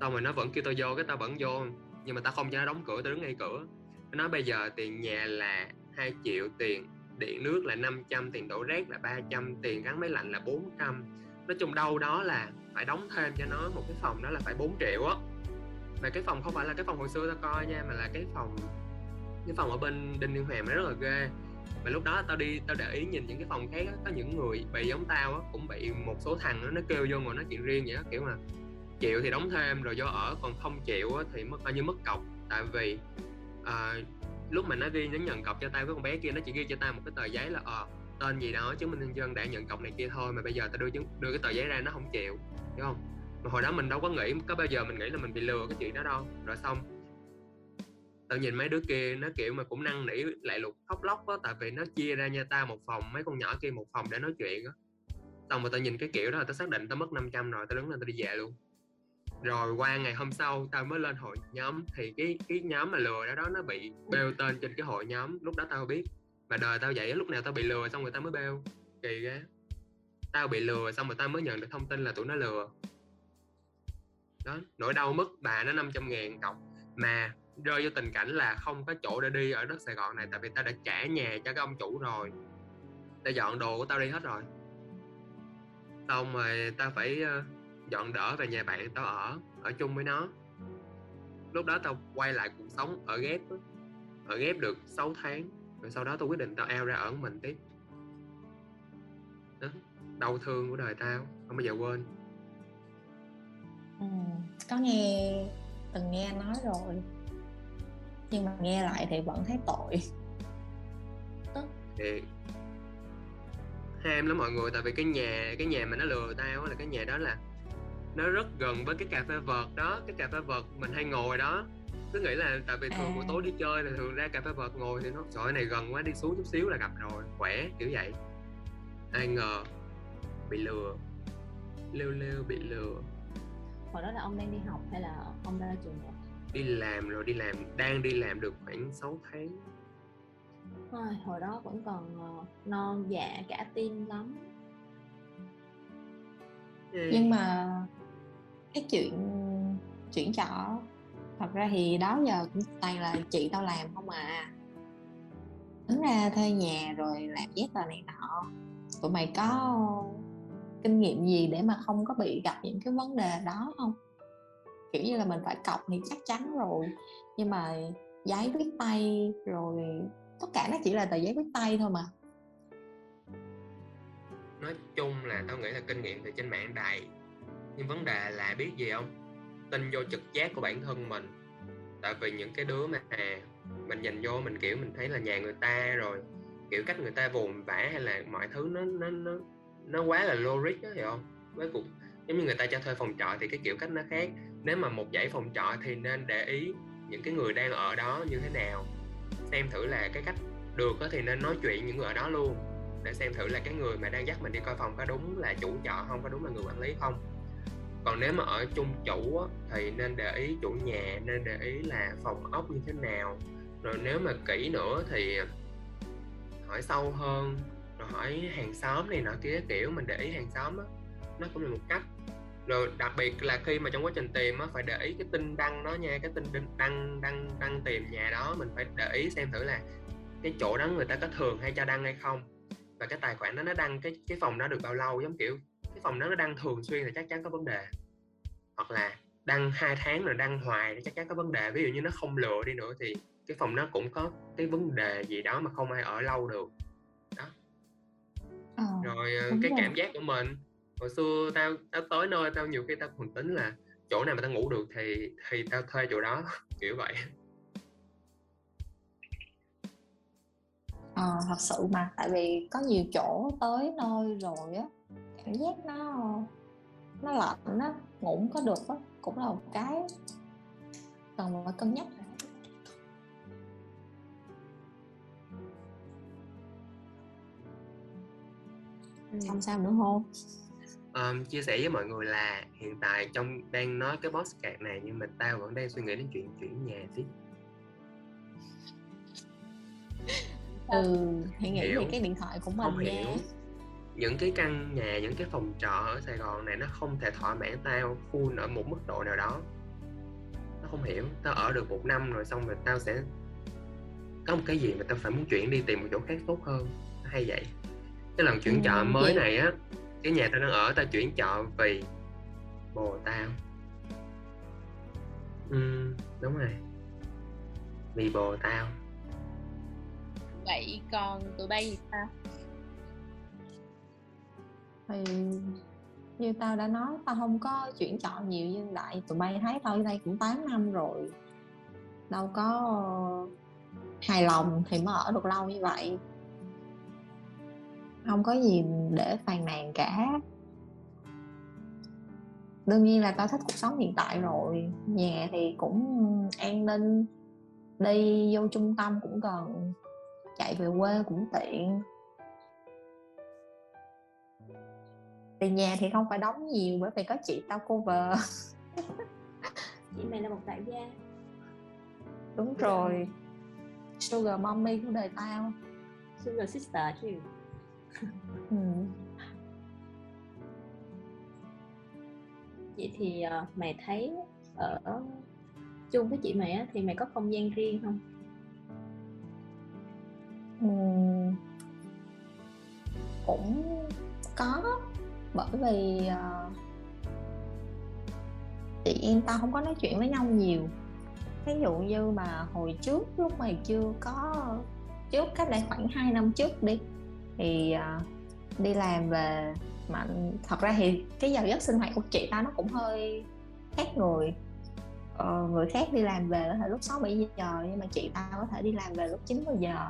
Speaker 1: Xong rồi nó vẫn kêu tao vô, cái tao vẫn vô, nhưng mà tao không cho nó đóng cửa, tao đứng ngay cửa. Nó nói bây giờ tiền nhà là 2 triệu, tiền điện nước là 500 tiền đổ rác là 300 tiền gắn máy lạnh là 400 nói chung đâu đó là phải đóng thêm cho nó, một cái phòng đó là phải 4 triệu á mà cái phòng không phải là cái phòng hồi xưa tao coi nha mà là cái phòng cái phòng ở bên đinh liên hoàng nó rất là ghê. Mà lúc đó tao đi tao để ý nhìn những cái phòng khác á, có những người bị giống tao á cũng bị một số thằng đó, nó kêu vô ngồi nói chuyện riêng vậy á kiểu là chịu thì đóng thêm rồi vô ở còn không chịu á, thì mất coi như mất cọc. Tại vì à, lúc mà nó đi nó nhận cọc cho tao với con bé kia nó chỉ ghi cho tao một cái tờ giấy là ờ tên gì đó chứng minh nhân dân đã nhận cọc này kia thôi mà bây giờ tao đưa chứng đưa cái tờ giấy ra nó không chịu hiểu không? Hồi đó mình đâu có nghĩ, có bao giờ mình nghĩ là mình bị lừa cái chuyện đó đâu. Rồi xong tao nhìn mấy đứa kia, nó kiểu mà cũng năn nỉ, lại lục khóc lóc á, tại vì nó chia ra nha ta một phòng, mấy con nhỏ kia một phòng để nói chuyện á. Xong rồi tao nhìn cái kiểu đó là tao xác định tao mất 500 rồi, tao đứng lên tao đi về luôn. Rồi qua ngày hôm sau, tao mới lên hội nhóm. Thì cái cái nhóm mà lừa đó đó nó bị bêu tên trên cái hội nhóm, lúc đó tao biết. Mà đời tao vậy lúc nào tao bị lừa xong người ta mới bêu. Kỳ ghê. Tao bị lừa xong rồi tao mới nhận được thông tin là tụi nó lừa đó, nỗi đau mất bà nó 500 ngàn cọc mà rơi vô tình cảnh là không có chỗ để đi ở đất Sài Gòn này, tại vì tao đã trả nhà cho cái ông chủ rồi. Tao dọn đồ của tao đi hết rồi. Xong rồi tao phải ờ, dọn đỡ về nhà bạn tao ở ở chung với nó. Lúc đó tao quay lại cuộc sống ở ghép ở ghép được 6 tháng, rồi sau đó tao quyết định tao eo ra ở mình tiếp. Đó. đau thương của đời tao, không bao giờ quên
Speaker 3: ừ, có nghe từng nghe nói rồi. Nhưng mà nghe lại thì vẫn thấy tội.
Speaker 1: Thì ham lắm mọi người tại vì cái nhà cái nhà mà nó lừa tao là cái nhà đó là nó rất gần với cái cà phê vợt đó. Cái cà phê vợt mình hay ngồi đó. Cứ nghĩ là tại vì thường
Speaker 3: À.
Speaker 1: buổi tối đi chơi là thường ra cà phê vợt ngồi thì nó trời này gần quá đi xuống chút xíu là gặp rồi. Khỏe kiểu vậy. Ai ngờ bị lừa. Lêu lêu bị lừa
Speaker 6: hồi đó là ông đang đi học hay là ông ra trường rồi?
Speaker 1: Đi làm rồi đi làm đang đi làm được khoảng 6 tháng.
Speaker 6: Ai, hồi đó vẫn còn ờ, non dạ cả tin lắm.
Speaker 3: Nhưng mà cái chuyện chuyển trọ thật ra thì đó giờ cũng toàn là chị tao làm không à. Tính ra thuê nhà rồi làm giấy tờ này nọ. Tụi mày có kinh nghiệm gì để mà không có bị gặp những cái vấn đề đó không? Kiểu như là mình phải cọc thì chắc chắn rồi, nhưng mà giấy viết tay rồi, tất cả nó chỉ là tờ giấy viết tay thôi mà.
Speaker 1: Nói chung là tao nghĩ là kinh nghiệm thì trên mạng đầy. Nhưng vấn đề là biết gì không? Tin vô trực giác của bản thân mình. Tại vì những cái đứa mà mình nhìn vô mình, kiểu, mình thấy là nhà người ta rồi, kiểu, cách người ta vồn vã hay là mọi thứ nó nó nó nó quá là logic đó hiểu không? Với cuộc, giống như người ta cho thuê phòng trọ thì cái kiểu cách nó khác. Nếu mà một dãy phòng trọ thì nên để ý những cái người đang ở đó như thế nào. Xem thử là cái cách được thì nên nói chuyện những người ở đó luôn, để xem thử là cái người mà đang dắt mình đi coi phòng có đúng là chủ trọ không, có đúng là người quản lý không. Còn nếu mà ở chung chủ thì nên để ý chủ nhà, nên để ý là phòng ốc như thế nào. Rồi nếu mà kỹ nữa thì hỏi sâu hơn rồi hỏi hàng xóm này nọ kia kiểu mình để ý hàng xóm á nó cũng là một cách. Rồi đặc biệt là khi mà trong quá trình tìm á phải để ý cái tin đăng đó nha cái tin đăng đăng đăng, đăng tìm nhà đó mình phải để ý xem thử là cái chỗ đó người ta có thường hay cho đăng hay không. Và cái tài khoản đó nó đăng cái cái phòng đó được bao lâu giống kiểu cái phòng đó nó đăng thường xuyên thì chắc chắn có vấn đề. Hoặc là đăng hai tháng rồi đăng hoài thì chắc chắn có vấn đề. Ví dụ như nó không lừa đi nữa thì cái phòng nó cũng có cái vấn đề gì đó mà không ai ở lâu được
Speaker 3: ờ,
Speaker 1: rồi ờ, cái
Speaker 3: rồi.
Speaker 1: cảm giác của mình. Hồi xưa tao tao tới nơi tao nhiều khi tao còn tính là chỗ nào mà tao ngủ được thì thì tao thuê chỗ đó (laughs) kiểu vậy.
Speaker 3: Ờ, thật sự mà tại vì có nhiều chỗ tới nơi rồi á cảm giác nó nó lạnh á ngủ không có được á cũng là một cái cần phải cân nhắc ừ. sao nữa hôn?
Speaker 1: Um, chia sẻ với mọi người là hiện tại trong đang nói cái boss podcast này nhưng mà tao vẫn đang suy nghĩ đến chuyện chuyển nhà tiếp.
Speaker 3: Ừ ờ. hãy nghĩ
Speaker 1: hiểu.
Speaker 3: về cái điện thoại của mình
Speaker 1: không
Speaker 3: nha.
Speaker 1: hiểu. những cái căn nhà những cái phòng trọ ở sài gòn này nó không thể thỏa mãn tao full ở một mức độ nào đó. Nó không hiểu. Tao ở được một năm rồi xong rồi tao sẽ có một cái gì mà tao phải muốn chuyển đi tìm một chỗ khác tốt hơn. Hay vậy cái lần chuyển
Speaker 3: Ừ,
Speaker 1: trọ mới
Speaker 3: vậy-
Speaker 1: này á cái nhà tao đang ở tao chuyển trọ vì bồ tao ừ đúng rồi. Vì bồ tao
Speaker 5: vậy còn tụi bay thì sao?
Speaker 3: Thì như tao đã nói tao không có chuyển chọn nhiều nhưng đại tụi bay thấy tao ở đây cũng 8 năm rồi. Đâu có hài lòng thì mới ở được lâu như vậy không có gì để phàn nàn cả. Đương nhiên là tao thích cuộc sống hiện tại rồi. Nhà thì cũng an ninh đi vô trung tâm cũng gần chạy về quê cũng tiện. Tiền nhà thì không phải đóng nhiều bởi vì có chị tao cover. (laughs)
Speaker 6: Chị mày là một đại gia.
Speaker 3: Đúng rồi. Sugar mommy của đời tao.
Speaker 6: Sugar sister chứ
Speaker 3: ừ.
Speaker 6: vậy thì ờ, mày thấy ở chung với chị mày á thì mày có không gian riêng không
Speaker 3: Ừ. cũng có bởi vì ờ, chị em tao không có nói chuyện với nhau nhiều ví dụ như mà hồi trước lúc mày chưa có trước cách đây khoảng 2 năm trước đi thì uh, đi làm về mà thật ra thì cái giờ giấc sinh hoạt của chị ta nó cũng hơi khác người. Ờ, người khác đi làm về có thể lúc 6 7 giờ nhưng mà chị ta có thể đi làm về lúc 9 giờ.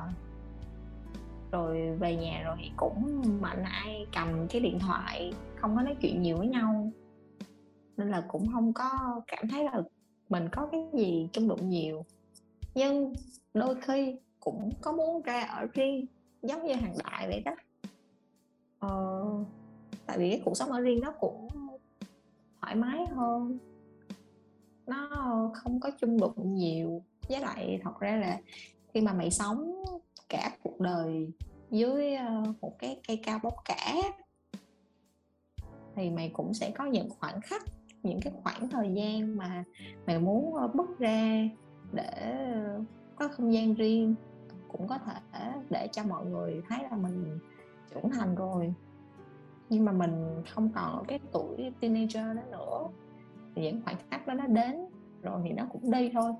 Speaker 3: Rồi về nhà rồi thì cũng mạnh ai cầm cái điện thoại không có nói chuyện nhiều với nhau. Nên là cũng không có cảm thấy là mình có cái gì chung đụng nhiều. Nhưng đôi khi cũng có muốn ra ở riêng giống như hàng đại vậy đó. Ờ, tại vì cái cuộc sống ở riêng nó cũng thoải mái hơn. Nó không có chung đụng nhiều. Với lại thật ra là khi mà mày sống cả cuộc đời dưới ờ, một cái cây cao bóng cả thì mày cũng sẽ có những khoảnh khắc những cái khoảng thời gian mà mày muốn ờ, bước ra để có không gian riêng cũng có thể để cho mọi người thấy là mình trưởng thành rồi. Nhưng mà mình không còn ở cái tuổi teenager đó nữa. Thì những khoảnh khắc đó nó đến rồi thì nó cũng đi thôi.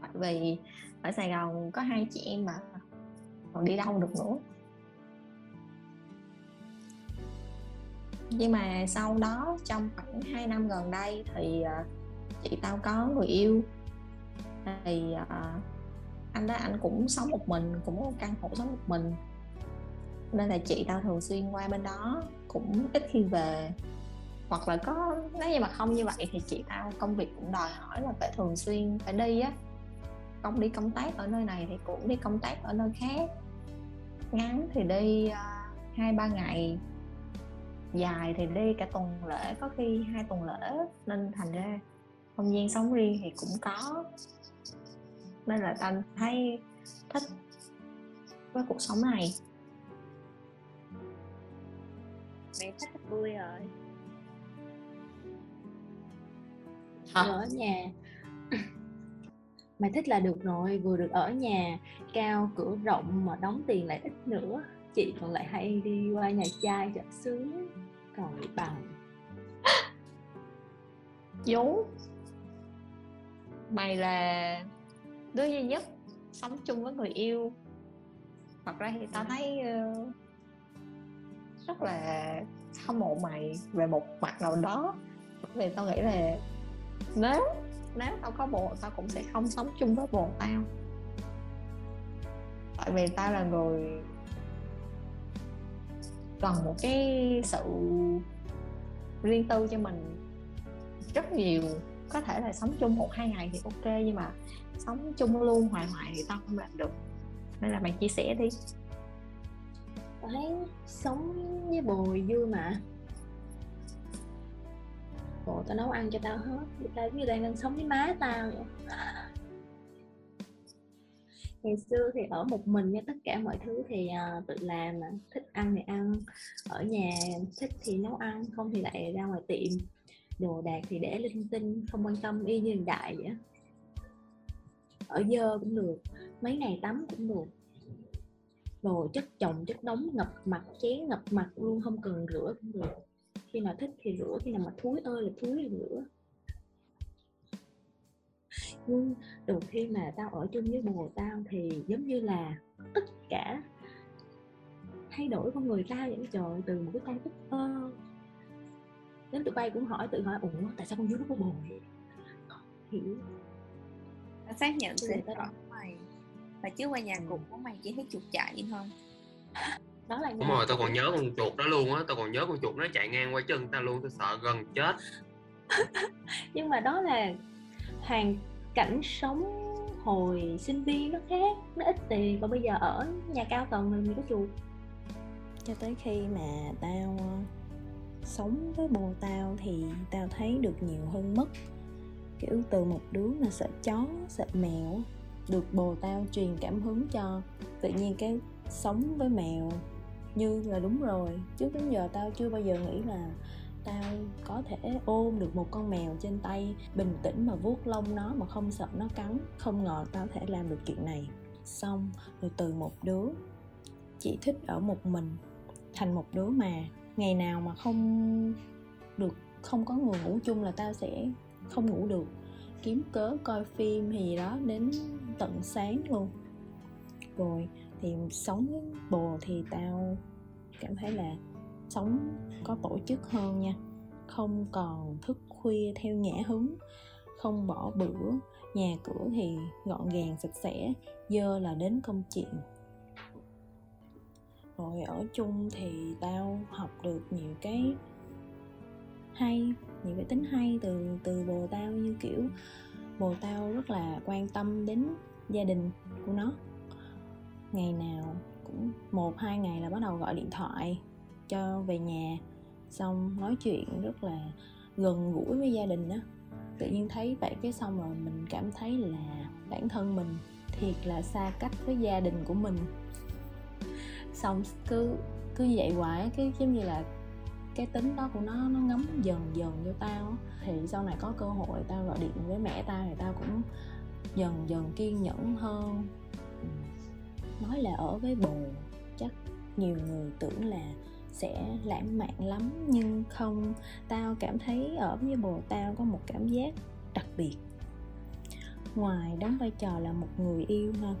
Speaker 3: Tại vì ở Sài Gòn có hai chị em mà còn đi đâu được nữa. Nhưng mà sau đó, trong khoảng 2 năm gần đây thì à, chị tao có người yêu. Thì à, anh đó, anh cũng sống một mình, cũng có căn hộ sống một mình. Nên là chị tao thường xuyên qua bên đó, cũng ít khi về. Hoặc là có, nếu như mà không như vậy thì chị tao công việc cũng đòi hỏi là phải thường xuyên phải đi á. Không đi công tác ở nơi này thì cũng đi công tác ở nơi khác. Ngắn thì đi hai hai ba ngày. Dài thì đi cả tuần lễ, có khi hai tuần lễ nên thành ra không gian sống riêng thì cũng có nên là tao thấy thích với cuộc sống này.
Speaker 5: Mày thích thích vui rồi.
Speaker 3: Hả?
Speaker 6: ở nhà. (laughs) Mày thích là được rồi vừa được ở nhà cao cửa rộng mà đóng tiền lại ít nữa. Chị còn lại hay đi qua nhà trai cho sướng còn bị bằng.
Speaker 3: Vú. Mày là đứa duy nhất sống chung với người yêu. Thật ra thì tao thấy uh, rất là hâm mộ mày về một mặt nào đó. Bởi vì tao nghĩ là nếu nếu tao có bồ tao cũng sẽ không sống chung với bồ tao. Tại vì tao là người cần một cái sự riêng tư cho mình. Rất nhiều có thể là sống chung một hai ngày thì ok nhưng mà sống chung luôn hoài hoài thì tao không làm được. Nên là mày chia sẻ đi.
Speaker 6: Tao thấy sống với bồi vui mà. Bộ tao nấu ăn cho tao hết. Thì tao như đang đang sống với má tao vậy. Ngày xưa thì ở một mình nha tất cả mọi thứ thì uh, tự làm mà. Thích ăn thì ăn ở nhà thích thì nấu ăn không thì lại ra ngoài tiệm. Đồ đạc thì để linh tinh không quan tâm y như hiện đại vậy ở dơ cũng được, mấy ngày tắm cũng được. Đồ chất chồng, chất đống ngập mặt, chén ngập mặt luôn, không cần rửa cũng được. Khi nào thích thì rửa, khi nào mà thúi ơi là thúi là rửa. Nhưng từ khi mà tao ở chung với bồ tao thì giống như là tất cả thay đổi con người tao vậy trời, từ một cái con út ơ. Đến tụi bay cũng hỏi, tự hỏi, ủa, tại sao con dưới nó có bồ vậy? Hiểu
Speaker 5: tao xác nhận
Speaker 6: ta
Speaker 5: rõ mày. Mà trước qua nhà cục của mày chỉ thấy chuột chạy thôi.
Speaker 6: Đó là
Speaker 1: đúng rồi tao còn nhớ con chuột đó luôn á tao còn nhớ con chuột nó chạy ngang qua chân tao luôn tao sợ gần chết. (laughs)
Speaker 6: Nhưng mà đó là hoàn cảnh sống hồi sinh viên nó khác nó ít tiền còn bây giờ ở nhà cao tầng rồi mình có chuột.
Speaker 2: Cho tới khi mà tao ờ, sống với bồ tao thì tao thấy được nhiều hơn mất kiểu từ một đứa mà sợ chó, sợ mèo, được bồ tao truyền cảm hứng cho tự nhiên cái sống với mèo. Như là đúng rồi, trước đến giờ tao chưa bao giờ nghĩ là tao có thể ôm được một con mèo trên tay, bình tĩnh mà vuốt lông nó mà không sợ nó cắn, không ngờ tao có thể làm được chuyện này. Xong, rồi từ một đứa, chỉ thích ở một mình, thành một đứa mà ngày nào mà không được, không có người ngủ chung là tao sẽ không ngủ được. Kiếm cớ coi phim thì gì đó, đến tận sáng luôn. Rồi, thì sống với bồ thì tao cảm thấy là sống có tổ chức hơn nha. Không còn thức khuya theo nhã hứng, không bỏ bữa. Nhà cửa thì gọn gàng, sạch sẽ, dơ là đến công chuyện. Rồi ở chung thì tao học được nhiều cái hay những cái tính hay từ từ bồ tao như kiểu, bồ tao rất là quan tâm đến gia đình của nó. Ngày nào cũng một, hai ngày là bắt đầu gọi điện thoại cho về nhà, xong nói chuyện rất là gần gũi với gia đình đó tự nhiên thấy vậy cái xong rồi mình cảm thấy là bản thân mình thiệt là xa cách với gia đình của mình. Xong cứ cứ vậy hoài cái giống như là cái tính đó của nó nó ngấm dần dần vô tao thì sau này có cơ hội tao gọi điện với mẹ tao thì tao cũng dần dần kiên nhẫn hơn. Ừ. Nói là ở với bồ, chắc nhiều người tưởng là sẽ lãng mạn lắm, nhưng không. Tao cảm thấy ở với bồ tao có một cảm giác đặc biệt. Ngoài đóng vai trò là một người yêu ha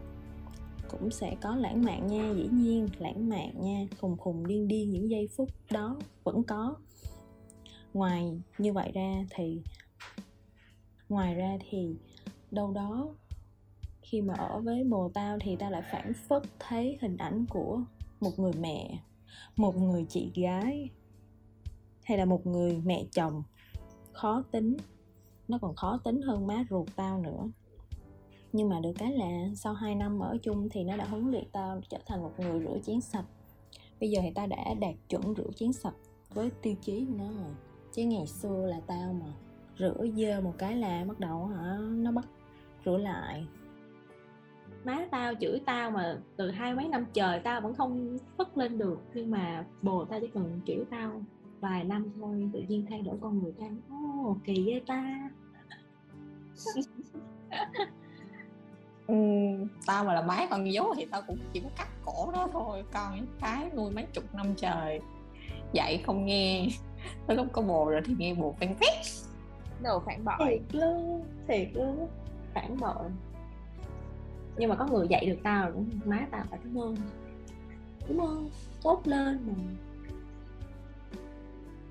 Speaker 2: cũng sẽ có lãng mạn nha, dĩ nhiên, lãng mạn nha, khùng khùng điên điên những giây phút đó vẫn có. Ngoài như vậy ra thì, ngoài ra thì đâu đó khi mà ở với bồ tao thì tao lại phản phất thấy hình ảnh của một người mẹ, một người chị gái, hay là một người mẹ chồng khó tính. Nó còn khó tính hơn má ruột tao nữa. Nhưng mà được cái là sau 2 năm ở chung thì nó đã huấn luyện tao trở thành một người rửa chén sạch. Bây giờ thì tao đã đạt chuẩn rửa chén sạch với tiêu chí của nó rồi chứ ngày xưa là tao mà rửa dơ một cái là bắt đầu hả nó bắt rửa lại.
Speaker 6: Má tao chửi tao mà từ hai mấy năm trời tao vẫn không phất lên được nhưng mà bồ tao chỉ cần chửi tao vài năm thôi tự nhiên thay đổi con người tao. Ồ kỳ ghê ta. (laughs)
Speaker 3: Ừ, tao mà là má con dấu thì tao cũng chỉ có cắt cổ nó thôi con những cái nuôi mấy chục năm trời dạy không nghe. Tới lúc có bồ rồi thì nghe bồ phanh phét.
Speaker 5: Đồ phản bội.
Speaker 6: Thiệt luôn thiệt luôn phản bội. Nhưng mà có người dạy được tao cũng má tao phải cảm ơn đúng không? Tốt lên mà.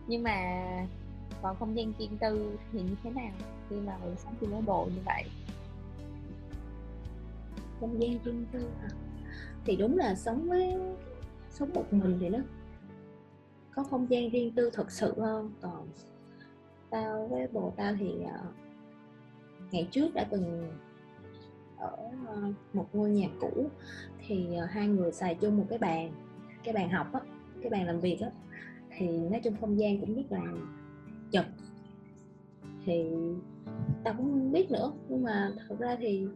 Speaker 5: Nhưng mà còn không gian riêng tư thì như thế nào? Khi mà mình sống chung với bồ như vậy?
Speaker 6: Không gian riêng tư hả? Thì đúng là sống với sống một mình thì nó có không gian riêng tư thật sự hơn. Còn tao với bồ tao thì uh, ngày trước đã từng ở uh, một ngôi nhà cũ thì uh, hai người xài chung một cái bàn cái bàn học á cái bàn làm việc á. Thì nói chung không gian cũng rất là chật. Thì tao cũng không biết nữa nhưng mà thật ra thì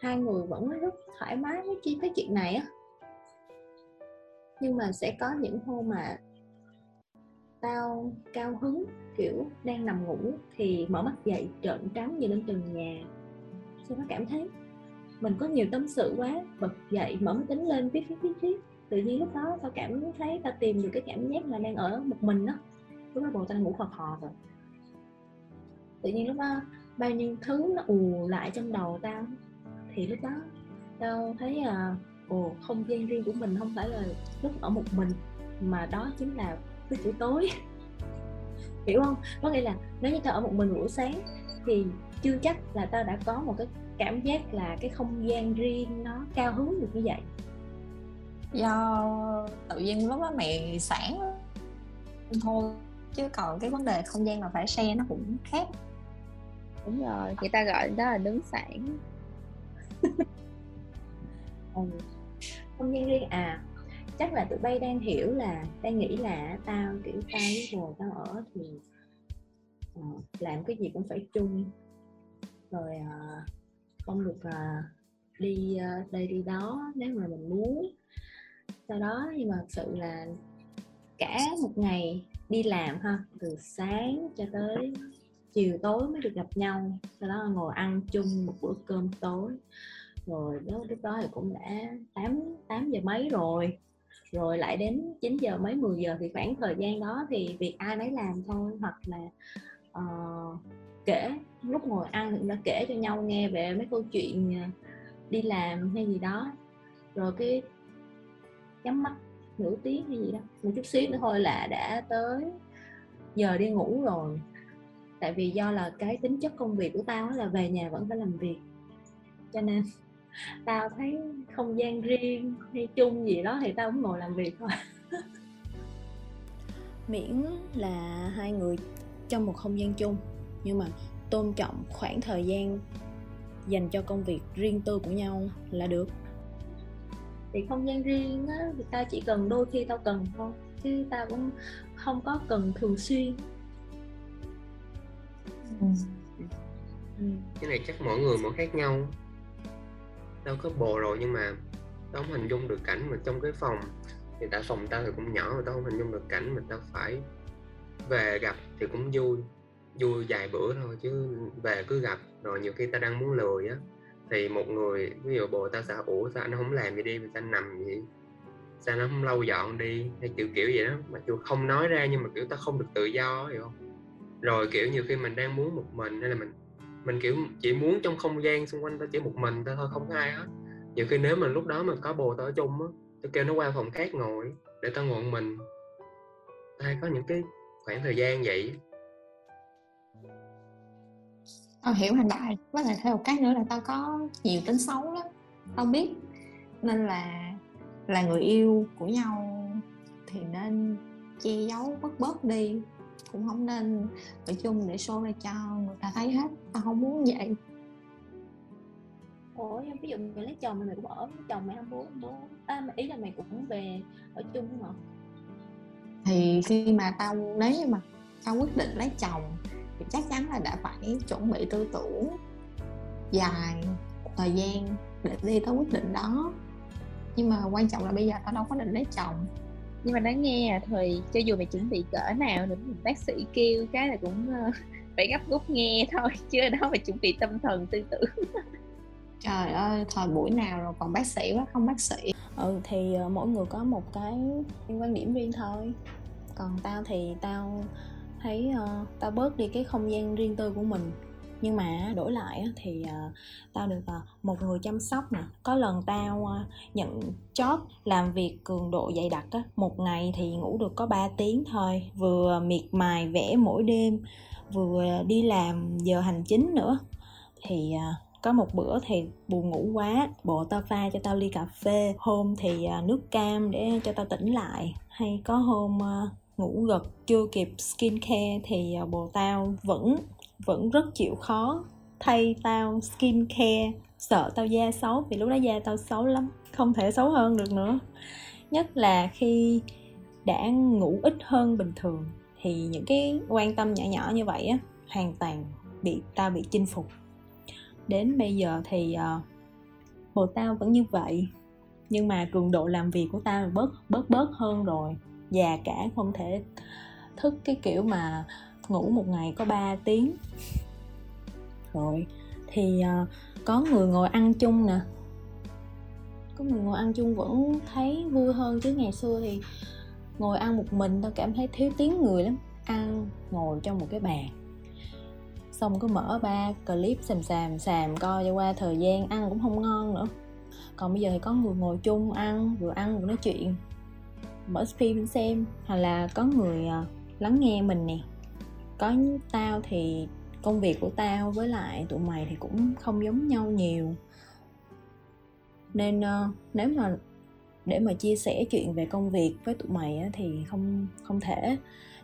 Speaker 6: hai người vẫn rất thoải mái với chi cái chuyện này á nhưng mà sẽ có những hôm mà tao cao hứng, kiểu, đang nằm ngủ thì mở mắt dậy, trợn trắng như lên từng nhà. Sao nó cảm thấy mình có nhiều tâm sự quá, bật dậy, mở máy tính lên, viết viết viết viết. Tự nhiên lúc đó tao cảm thấy tao tìm được cái cảm giác là đang ở một mình đó lúc đó bộ tao ngủ khò khò rồi. Tự nhiên lúc đó bao nhiêu thứ nó ù lại trong đầu tao. Thì lúc đó tao thấy à ồ không gian riêng của mình không phải là lúc ở một mình mà đó chính là cái buổi tối. (laughs) Hiểu không? Có nghĩa là nếu như tao ở một mình buổi sáng thì chưa chắc là tao đã có một cái cảm giác là cái không gian riêng nó cao hứng được như vậy.
Speaker 3: Do tự nhiên lúc đó mẹ sản thôi chứ còn cái vấn đề không gian mà phải share nó cũng khác.
Speaker 5: Đúng rồi. Người ta gọi đó là nướng sản (laughs)
Speaker 6: ừ. không gian riêng à chắc là tụi bay đang hiểu là đang nghĩ là tao kiểu tao với bồ tao ở thì uh, làm cái gì cũng phải chung. Rồi uh, không được uh, đi uh, đây đi đó nếu mà mình muốn. Sau đó nhưng mà thật sự là cả một ngày đi làm ha từ sáng cho tới chiều tối mới được gặp nhau. Sau đó ngồi ăn chung một bữa cơm tối rồi đó, lúc đó thì cũng đã 8, 8 giờ mấy rồi. Rồi lại đến 9 giờ mấy 10 giờ thì khoảng thời gian đó thì việc ai nấy làm thôi hoặc là uh, kể lúc ngồi ăn cũng đã kể cho nhau nghe về mấy câu chuyện ờ, đi làm hay gì đó. Rồi cái nhắm mắt nửa tiếng hay gì đó một chút xíu nữa thôi là đã tới giờ đi ngủ rồi. Tại vì do là cái tính chất công việc của tao là về nhà vẫn phải làm việc cho nên tao thấy không gian riêng hay chung gì đó thì tao cũng ngồi làm việc thôi.
Speaker 2: Miễn là hai người trong một không gian chung nhưng mà tôn trọng khoảng thời gian dành cho công việc riêng tư của nhau là được.
Speaker 6: Thì không gian riêng á thì tao chỉ cần đôi khi tao cần thôi chứ tao cũng không có cần thường xuyên.
Speaker 1: Ừ. Cái này chắc mỗi người mỗi khác nhau tao có bồ rồi nhưng mà tao không hình dung được cảnh mà trong cái phòng thì tại phòng tao thì cũng nhỏ mà tao không hình dung được cảnh mà tao phải về gặp thì cũng vui vui vài bữa thôi chứ về cứ gặp rồi nhiều khi ta đang muốn lười á. Thì một người, ví dụ bồ tao sợ ủa sao anh không làm gì đi mà sao anh nằm vậy? Sao nó không lau dọn đi? Hay kiểu kiểu vậy đó, mà dù không nói ra nhưng mà kiểu ta không được tự do hiểu không? Rồi kiểu nhiều khi mình đang muốn một mình hay là mình mình, kiểu, chỉ muốn trong không gian xung quanh ta chỉ một mình ta thôi, không có ai hết. Nhiều khi nếu mà lúc đó mà có bồ tao ở chung á tao kêu nó qua phòng khác ngồi để tao ngồi mình. Ta hay có những cái khoảng thời gian vậy.
Speaker 3: Tao hiểu hành đại, với lại thêm một cái nữa là tao có nhiều tính xấu lắm, tao biết. Nên là là người yêu của nhau thì nên che giấu bớt bớt đi cũng không nên ở chung để show ra cho người ta thấy hết. Tao không muốn vậy.
Speaker 6: Ủa ví dụ mày lấy chồng mày cũng ở với chồng mày không muốn muốn. À, mà ý là mày cũng về ở chung hả
Speaker 3: thì khi mà tao nếu như mà tao quyết định lấy chồng thì chắc chắn là đã phải chuẩn bị tư tưởng dài thời gian để đi tới quyết định đó. Nhưng mà quan trọng là bây giờ tao đâu có định lấy chồng
Speaker 5: nhưng mà đáng nghe à thì cho dù mày chuẩn bị cỡ nào nữa bác sĩ kêu cái là cũng uh, (laughs) phải gấp rút nghe thôi (laughs) chứ ở đó phải chuẩn bị tâm thần tư tưởng.
Speaker 3: Trời ơi thời buổi nào rồi còn bác sĩ quá không bác sĩ.
Speaker 2: Ừ thì uh, mỗi người có một cái quan điểm riêng thôi. Còn tao thì tao thấy uh, tao bớt đi cái không gian riêng tư của mình nhưng mà đổi lại thì uh, tao được uh, một người chăm sóc nè. Có lần tao uh, nhận job làm việc cường độ dày đặc á một ngày thì ngủ được có 3 tiếng thôi. Vừa miệt mài vẽ mỗi đêm vừa đi làm giờ hành chính nữa. Thì uh, có một bữa thì buồn ngủ quá bộ tao pha cho tao ly cà phê. Hôm thì uh, nước cam để cho tao tỉnh lại. Hay có hôm uh, ngủ gật chưa kịp skin care thì bồ tao vẫn vẫn rất chịu khó. Thay tao skin care sợ tao da xấu vì lúc đó da tao xấu lắm không thể xấu hơn được nữa. Nhất là khi đã ngủ ít hơn bình thường thì những cái quan tâm nhỏ nhỏ như vậy á hoàn toàn bị tao bị chinh phục. Đến bây giờ thì ờ, uh, bộ tao vẫn như vậy nhưng mà cường độ làm việc của tao bớt bớt bớt hơn rồi. Già cả không thể thức cái kiểu mà ngủ một ngày có 3 tiếng. Rồi thì uh, có người ngồi ăn chung nè. Có người ngồi ăn chung vẫn thấy vui hơn chứ ngày xưa thì ngồi ăn một mình tao cảm thấy thiếu tiếng người lắm ăn ngồi trong một cái bàn. Xong cứ mở ba clip xàm xàm xàm coi cho qua thời gian ăn cũng không ngon nữa. Còn bây giờ thì có người ngồi chung ăn vừa ăn vừa nói chuyện. Mở phim xem hoặc là có người ờ, lắng nghe mình nè có tao thì công việc của tao với lại tụi mày thì cũng không giống nhau nhiều. Nên uh, nếu mà để mà chia sẻ chuyện về công việc với tụi mày á, thì không không thể.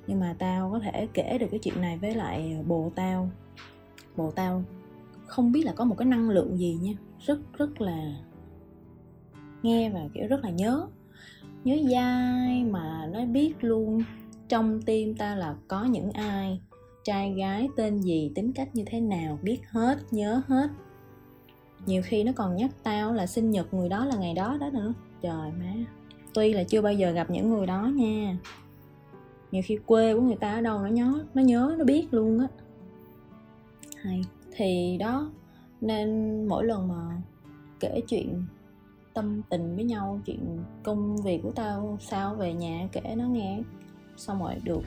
Speaker 2: Nhưng mà tao có thể kể được cái chuyện này với lại bồ tao. Bồ tao không biết là có một cái năng lượng gì nha. Rất rất là nghe và kiểu rất là nhớ. Nhớ dai mà nó biết luôn trong tim ta là có những ai trai gái tên gì, tính cách như thế nào, biết hết, nhớ hết. Nhiều khi nó còn nhắc tao là sinh nhật người đó là ngày đó đó nữa. Trời má, tuy là chưa bao giờ gặp những người đó nha. Nhiều khi quê của người ta ở đâu nó nhớ nó nhớ, nó biết luôn á. Hay, thì đó, nên mỗi lần mà kể chuyện tâm tình với nhau, chuyện công việc của tao, sao về nhà kể nó nghe, xong rồi được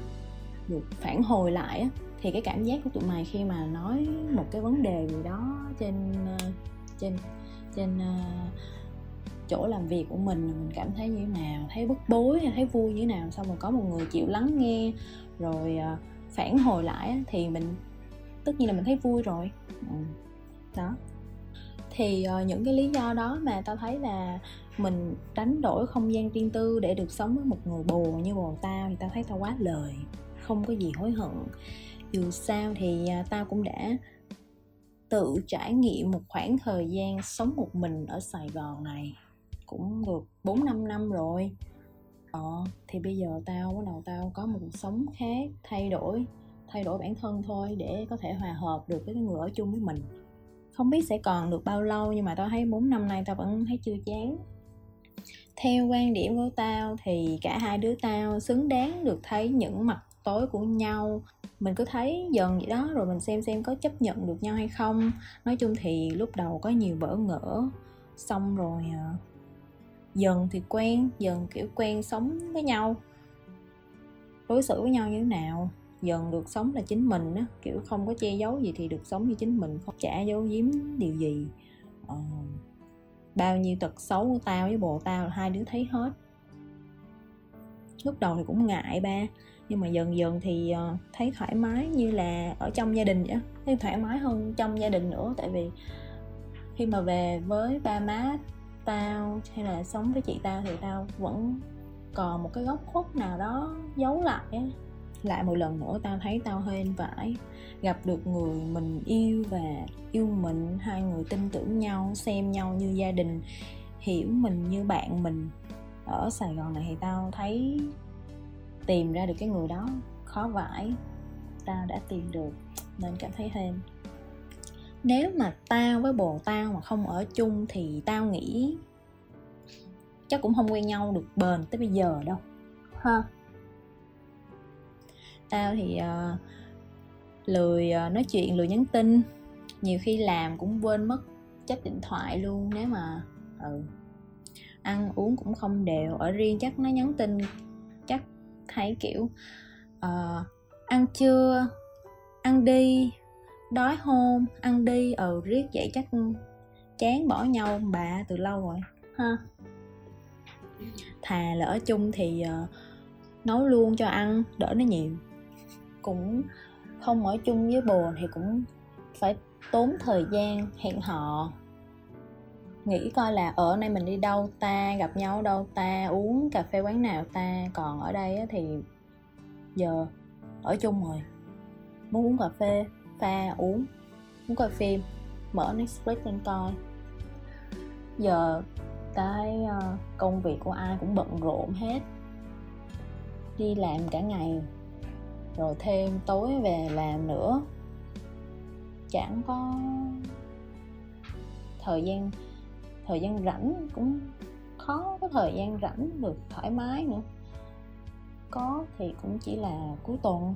Speaker 2: được phản hồi lại á thì cái cảm giác của tụi mày khi mà nói một cái vấn đề gì đó trên ờ, trên trên uh, chỗ làm việc của mình mình cảm thấy như thế nào thấy bức bối hay thấy vui như thế nào xong rồi có một người chịu lắng nghe rồi uh, phản hồi lại thì mình tất nhiên là mình thấy vui rồi ừ. đó thì uh, những cái lý do đó mà tao thấy là mình đánh đổi không gian riêng tư để được sống với một người bồ như bồ tao thì tao thấy tao quá lời không có gì hối hận dù sao thì uh, tao cũng đã tự trải nghiệm một khoảng thời gian sống một mình ở Sài Gòn này cũng được 4 5 năm rồi. Ờ thì bây giờ tao bắt đầu tao có một cuộc sống khác, thay đổi, thay đổi bản thân thôi để có thể hòa hợp được với cái người ở chung với mình. Không biết sẽ còn được bao lâu nhưng mà tao thấy 4 năm nay tao vẫn thấy chưa chán. Theo quan điểm của tao thì cả hai đứa tao xứng đáng được thấy những mặt tối của nhau mình cứ thấy dần vậy đó rồi mình xem xem có chấp nhận được nhau hay không. Nói chung thì lúc đầu có nhiều bỡ ngỡ xong rồi à, dần thì quen dần kiểu quen sống với nhau đối xử với nhau như thế nào. Dần được sống là chính mình á kiểu không có che giấu gì thì được sống như chính mình không trả giấu giếm điều gì. Ờ, bao nhiêu tật xấu của tao với bồ tao là hai đứa thấy hết. Lúc đầu thì cũng ngại ba nhưng mà dần dần thì ờ, thấy thoải mái như là ở trong gia đình vậy thấy thoải mái hơn trong gia đình nữa, tại vì khi mà về với ba má tao hay là sống với chị tao thì tao vẫn còn một cái góc khuất nào đó giấu lại ấy. lại một lần nữa tao thấy tao hơi vải gặp được người mình yêu và yêu mình, hai người tin tưởng nhau, xem nhau như gia đình, hiểu mình như bạn mình ở sài gòn này thì tao thấy tìm ra được cái người đó khó vãi. Tao đã tìm được nên cảm thấy thêm nếu mà tao với bồ tao mà không ở chung thì tao nghĩ chắc cũng không quen nhau được bền tới bây giờ đâu. Ha. Tao thì uh, lười uh, nói chuyện lười nhắn tin. Nhiều khi làm cũng quên mất chắc điện thoại luôn nếu mà ừ ăn uống cũng không đều. Ở riêng chắc nó nhắn tin chắc thấy kiểu uh, ăn chưa ăn đi đói hôn ăn đi ừ riết vậy chắc chán bỏ nhau bà từ lâu rồi. Ha thà là ở chung thì uh, nấu luôn cho ăn đỡ nó nhiều. Cũng không ở chung với bồ thì cũng phải tốn thời gian hẹn hò nghĩ coi là ở nay mình đi đâu ta? Gặp nhau ở đâu ta? Uống cà phê quán nào ta? Còn ở đây thì giờ ở chung rồi. Muốn uống cà phê, pha, uống. Muốn coi phim, mở Netflix lên coi. Giờ cái ờ, công việc của ai cũng bận rộn hết. Đi làm cả ngày, rồi thêm tối về làm nữa. Chẳng có thời gian
Speaker 3: thời gian rảnh cũng khó có thời gian rảnh được thoải mái nữa. Có thì cũng chỉ là cuối tuần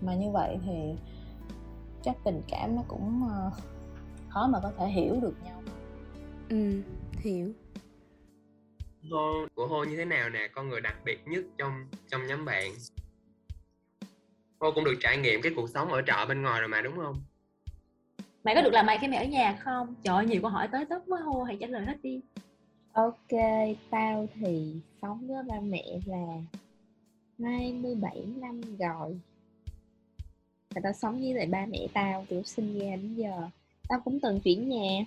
Speaker 3: mà như vậy thì chắc tình cảm nó cũng ờ, khó mà có thể hiểu được nhau.
Speaker 2: Ừ hiểu.
Speaker 1: Hô, của Hô như thế nào nè? Con người đặc biệt nhất trong trong nhóm bạn? Hô cũng được trải nghiệm cái cuộc sống ở trọ bên ngoài rồi mà đúng không
Speaker 6: mày có được làm mày khi mày ở nhà không? Trời ơi, nhiều câu hỏi tới tấp quá hô hãy trả lời hết đi.
Speaker 5: Ok, tao thì sống với ba mẹ là 27 năm rồi. Và tao sống với lại ba mẹ tao từ sinh ra đến giờ. Tao cũng từng chuyển nhà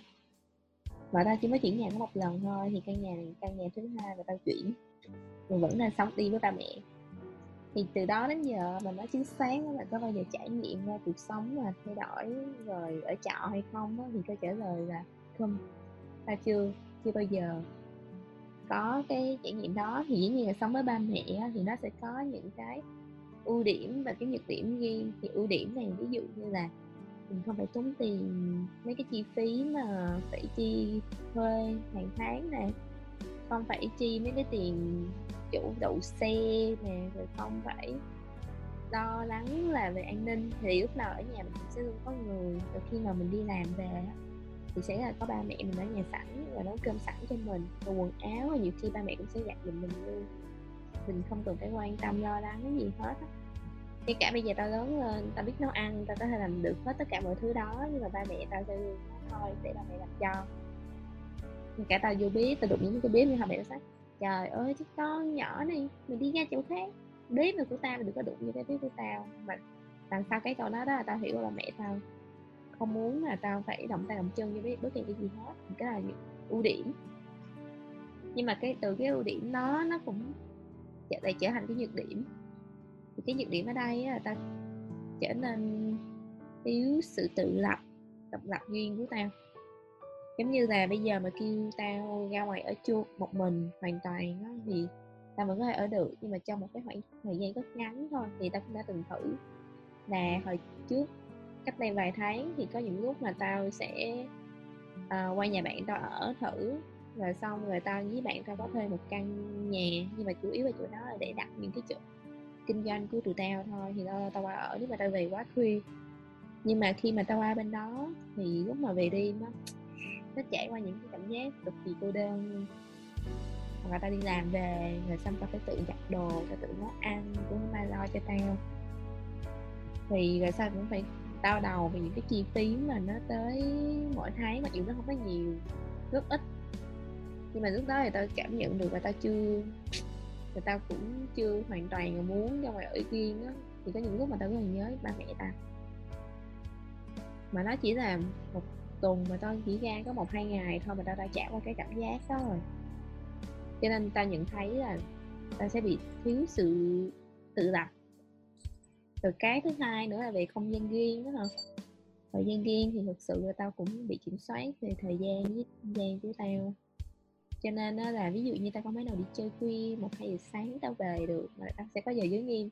Speaker 5: Và tao chỉ mới chuyển nhà có một lần thôi Thì căn nhà này căn nhà thứ hai và tao chuyển. Mình vẫn đang sống đi với ba mẹ. Thì từ đó đến giờ mình nói chính xác là có bao giờ trải nghiệm ra cuộc sống mà thay đổi rồi ở trọ hay không đó, Thì câu trả lời là không ta chưa, chưa bao giờ có cái trải nghiệm đó. Thì dĩ nhiên là sống với ba mẹ thì nó sẽ có những cái ưu điểm và cái nhược điểm riêng. Thì ưu điểm này ví dụ như là mình không phải tốn tiền mấy cái chi phí mà phải chi thuê hàng tháng này, không phải chi mấy cái tiền chủ đậu xe nè, rồi không phải lo lắng là về an ninh, thì lúc nào ở nhà mình cũng sẽ luôn có người. Rồi khi mà mình đi làm về thì sẽ là có ba mẹ mình ở nhà sẵn, và nấu cơm sẵn cho mình. Và quần áo và nhiều khi ba mẹ cũng sẽ giặt giùm mình luôn. Mình không cần phải quan tâm, lo lắng cái gì hết á. Ngay cả bây giờ tao lớn lên, tao biết nấu ăn, tao có thể làm được hết tất cả mọi thứ đó, nhưng mà ba mẹ tao sẽ luôn nói thôi để ba mẹ làm cho. Ngay cả tao vô bếp, tao đụng những cái bếp như họ mẹ nó sách trời ơi chứ con nhỏ này, mình đi ra chỗ khác. Đế mà của tao mình đừng có đụng như cái đế của tao. Mà làm sao cái câu đó đó là tao hiểu là mẹ tao không muốn là tao phải động tay động chân như biết bất kỳ cái gì hết. Thì cái là những ưu điểm. Nhưng mà cái, từ cái ưu điểm đó, nó cũng trở lại trở thành cái nhược điểm. Thì cái nhược điểm ở đây là tao trở nên thiếu sự tự lập, độc lập riêng của tao giống như là bây giờ mà kêu tao ra ngoài ở chung một mình hoàn toàn đó, thì tao vẫn có thể ở được. Nhưng mà trong một cái khoảng thời gian rất ngắn thôi thì tao cũng đã từng thử. Là hồi trước cách đây vài tháng thì có những lúc mà tao sẽ uh, qua nhà bạn tao ở thử rồi xong rồi tao với bạn tao có thuê một căn nhà. Nhưng mà chủ yếu là chỗ đó là để đặt những cái chỗ kinh doanh của tụi tao thôi thì tao tao qua ở nếu mà tao về quá khuya. Nhưng mà khi mà tao qua bên đó thì lúc mà về đêm á nó trải qua những cái cảm giác cực kỳ cô đơn hoặc là tao đi làm về rồi xong tao phải tự giặt đồ tao tự nấu ăn cũng không ai lo cho tao. Thì rồi sao cũng phải đau đầu về những cái chi phí mà nó tới mỗi tháng mặc dù nó không có nhiều, rất ít. Nhưng mà lúc đó thì tao cảm nhận được và tao chưa và tao cũng chưa hoàn toàn muốn ra ngoài ở riêng á. Thì có những lúc mà tao rất là nhớ ba mẹ tao. Mà nó chỉ là một tuần mà tao chỉ ra có một hai ngày thôi mà tao đã trải qua cái cảm giác đó rồi. Cho nên tao nhận thấy là tao sẽ bị thiếu sự tự lập. Rồi cái thứ hai nữa là về không gian riêng đó hả? Thời gian riêng thì thực sự là tao cũng bị kiểm soát về thời gian với không gian của tao. Cho nên đó là ví dụ như tao không mấy nào đi chơi khuya, một hai giờ sáng tao về được mà tao sẽ có giờ giới nghiêm.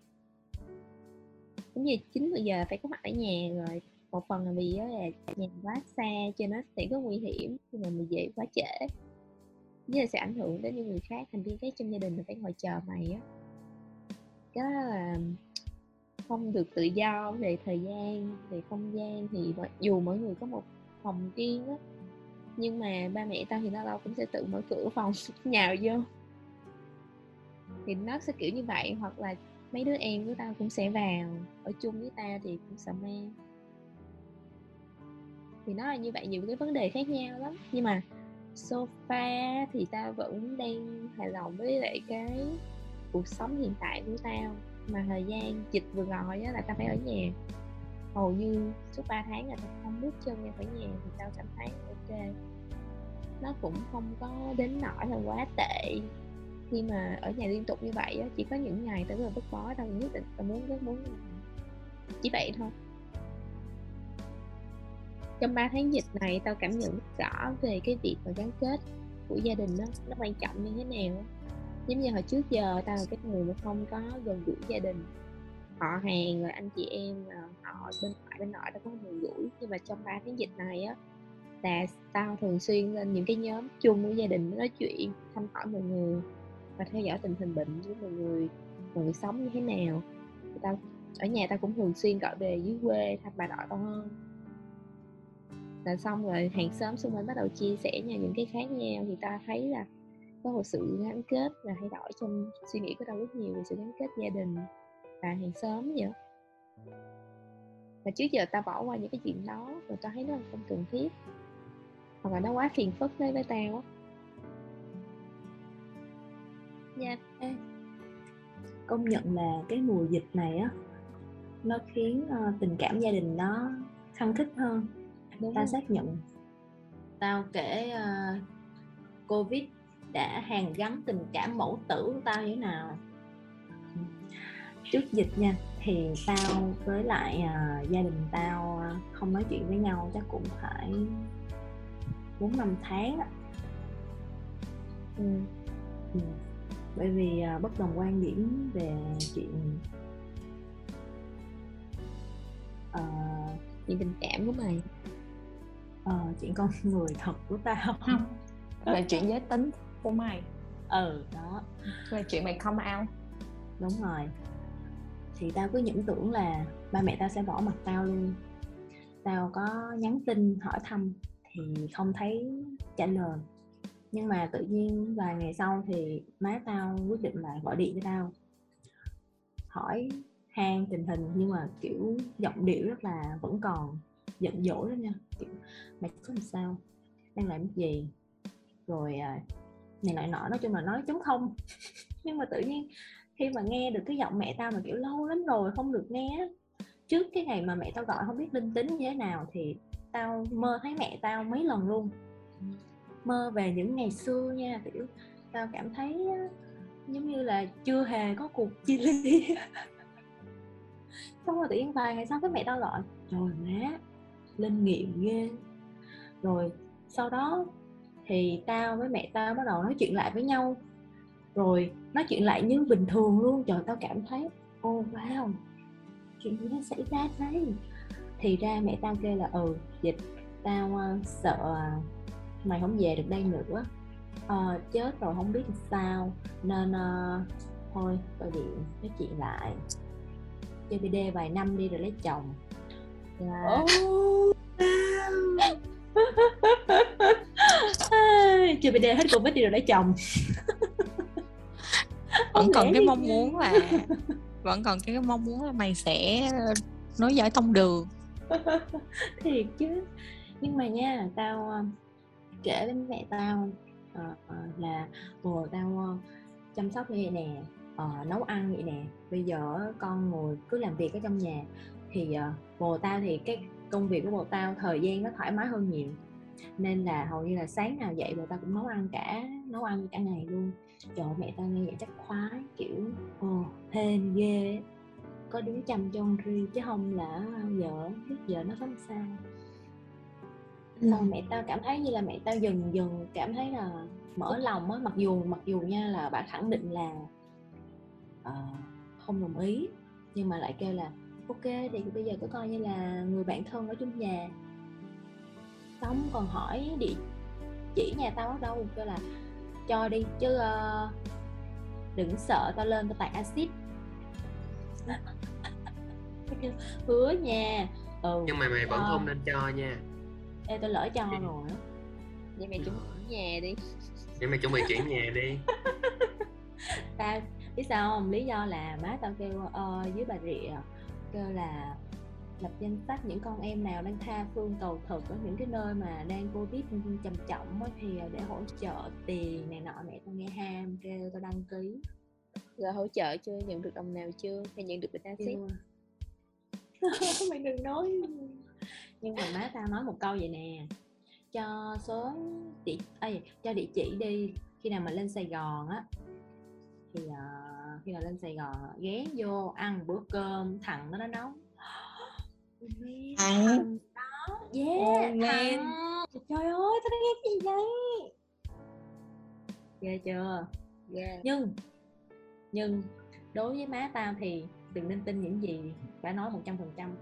Speaker 5: Cũng như chín giờ phải có mặt ở nhà rồi một phần là vì đó là nhà quá xa cho nó sẽ có nguy hiểm khi mà mình về quá trễ. Với là sẽ ảnh hưởng đến những người khác, thành viên khác trong gia đình là phải ngồi chờ mày á. Cái đó là không được tự do về thời gian, về không gian thì dù mỗi người có một phòng riêng á, nhưng mà ba mẹ tao thì lâu lâu cũng sẽ tự mở cửa phòng (laughs) nhào vô. Thì nó sẽ kiểu như vậy, hoặc là mấy đứa em của tao cũng sẽ vào, ở chung với tao thì cũng sợ mang thì nó là như vậy nhiều cái vấn đề khác nhau lắm. Nhưng mà sofa thì ta vẫn đang hài lòng với lại cái cuộc sống hiện tại của tao. Mà thời gian dịch vừa rồi á là tao phải ở nhà. Hầu như suốt 3 tháng là tao không bước chân ra khỏi nhà thì tao cảm thấy ok. Nó cũng không có đến nỗi là quá tệ. Khi mà ở nhà liên tục như vậy á, chỉ có những ngày tao rất là bức bó, tao nhất định tao muốn, rất muốn chỉ vậy thôi trong 3 tháng dịch này, tao cảm nhận rõ về cái việc mà gắn kết của gia đình đó, nó quan trọng như thế nào giống như hồi trước giờ, tao là cái người mà không có gần gũi gia đình. Họ hàng rồi anh chị em ờ, họ bên ngoại, bên nội tao có gần gũi. Nhưng mà trong ba tháng dịch này á, là tao thường xuyên lên những cái nhóm chung của gia đình, nói chuyện, thăm hỏi mọi người và theo dõi tình hình bệnh với mọi người mọi người sống như thế nào. Tao, ở nhà tao cũng thường xuyên gọi về dưới quê thăm bà nội tao hơn là xong rồi hàng xóm xung quanh bắt đầu chia sẻ nhau những cái khác nhau thì ta thấy là có một sự gắn kết và thay đổi trong suy nghĩ của tao rất nhiều về sự gắn kết gia đình và hàng xóm vậy và trước giờ tao bỏ qua những cái chuyện đó rồi tao thấy nó không cần thiết. Hoặc là nó quá phiền phức đối với tao á.
Speaker 6: Nha. Yeah. công nhận là cái mùa dịch này á nó khiến uh, tình cảm gia đình nó khăng khít hơn.
Speaker 5: Đúng
Speaker 6: ta
Speaker 5: rồi.
Speaker 6: xác nhận tao kể uh, covid đã hàn gắn tình cảm mẫu tử của tao như thế nào trước dịch nha thì tao với lại uh, gia đình tao uh, không nói chuyện với nhau chắc cũng phải bốn năm tháng
Speaker 5: ừ.
Speaker 6: Ừ. bởi vì uh, bất đồng quan điểm về chuyện uh,
Speaker 5: những tình cảm của mày
Speaker 6: uh, chuyện con người thật của tao.
Speaker 3: Không là chuyện giới tính của mày.
Speaker 6: Ừ đó.
Speaker 3: Là chuyện mày come out.
Speaker 6: Đúng rồi. Thì tao cứ những tưởng là ba mẹ tao sẽ bỏ mặt tao luôn. Tao có nhắn tin hỏi thăm thì không thấy trả lời. Nhưng mà tự nhiên vài ngày sau thì má tao quyết định là gọi điện cho tao. Hỏi han tình hình nhưng mà kiểu giọng điệu rất là vẫn còn giận dỗi đó nha. Kiểu, mày có làm sao? Đang làm cái gì? Rồi à, này lại nọ, nói chung là nói chống không. (laughs) Nhưng mà tự nhiên khi mà nghe được cái giọng mẹ tao mà, kiểu, lâu lắm rồi không được nghe trước cái ngày mà mẹ tao gọi không biết linh tính như thế nào thì tao mơ thấy mẹ tao mấy lần luôn. Mơ về những ngày xưa nha, kiểu, tao cảm thấy giống như là chưa hề có cuộc chia ly. (laughs) Xong rồi tự nhiên vài ngày sau cái mẹ tao gọi, trời má linh nghiệm ghê. Rồi sau đó thì tao với mẹ tao bắt đầu nói chuyện lại với nhau. Rồi nói chuyện lại như bình thường luôn trời tao cảm thấy ô oh, wow chuyện gì nó xảy ra đấy thì ra mẹ tao kêu là ừ dịch tao uh, sợ mày không về được đây nữa. Uh, chết rồi không biết sao. Nên uh, thôi gọi điện nói chuyện lại. Chơi BD vài năm đi rồi lấy chồng
Speaker 3: oh.
Speaker 6: chơi BD hết covid đi rồi lấy chồng. (laughs)
Speaker 3: Vẫn còn cái mong muốn là vẫn còn cái mong muốn là mày sẽ nối dõi tông đường. (laughs)
Speaker 6: Thiệt chứ. Nhưng mà nha tao uh, kể với mẹ tao uh, là ồ tao chăm sóc như vậy nè uh, nấu ăn vậy nè bây giờ con ngồi cứ làm việc ở trong nhà thì uh, bồ tao thì cái công việc của bồ tao thời gian nó thoải mái hơn nhiều. Nên là hầu như là sáng nào dậy bồ tao cũng nấu ăn cả nấu ăn cả ngày luôn. Trời mẹ tao nghe vậy chắc khoái kiểu ồ hên ghê có đứa chăm cho con ri chứ không là vợ biết vợ nó sống sao. Xong ừ. mẹ tao cảm thấy như là mẹ tao dần dần cảm thấy là mở lòng á mặc dù mặc dù nha là bà khẳng định là uh, không đồng ý nhưng mà lại kêu là ok thì bây giờ cứ coi như là người bạn thân ở chung nhà. Xong còn hỏi địa chỉ nhà tao ở đâu kêu là cho đi chứ uh, đừng sợ tao lên tao tạt axit. Hứa nha. Ừ
Speaker 1: nhưng mà mày vẫn
Speaker 6: cho.
Speaker 1: không nên cho nha.
Speaker 6: Ê, tôi lỡ cho rồi
Speaker 5: vậy mày chuẩn bị nhà đi.
Speaker 1: Vậy mày chuẩn bị chuyển nhà đi. (laughs)
Speaker 6: Tao biết sao không? Lý do là má tao kêu uh, dưới bà rịa kêu là lập danh sách những con em nào đang tha phương cầu thực ở những cái nơi mà đang covid trầm trọng á, thì để hỗ trợ tiền này nọ. Mẹ tao nghe ham kêu tao đăng ký.
Speaker 5: Rồi hỗ trợ chưa nhận được đồng nào chưa? Hay nhận được bình axit (laughs)
Speaker 6: mày đừng nói. Nhưng mà má tao nói một câu vậy nè. Cho số địa ê, cho địa chỉ đi. Khi nào mà lên Sài Gòn á thì uh, khi nào lên Sài Gòn ghé vô ăn bữa cơm thằng nó nó nấu. (gasps)
Speaker 3: Thằng
Speaker 6: đó. Yeah
Speaker 3: oh,
Speaker 6: thằng trời ơi tao nghe cái gì vậy? Ghê chưa?
Speaker 5: Yeah.
Speaker 6: nhưng nhưng đối với má tao thì đừng nên tin những gì bà nói một trăm phần trăm.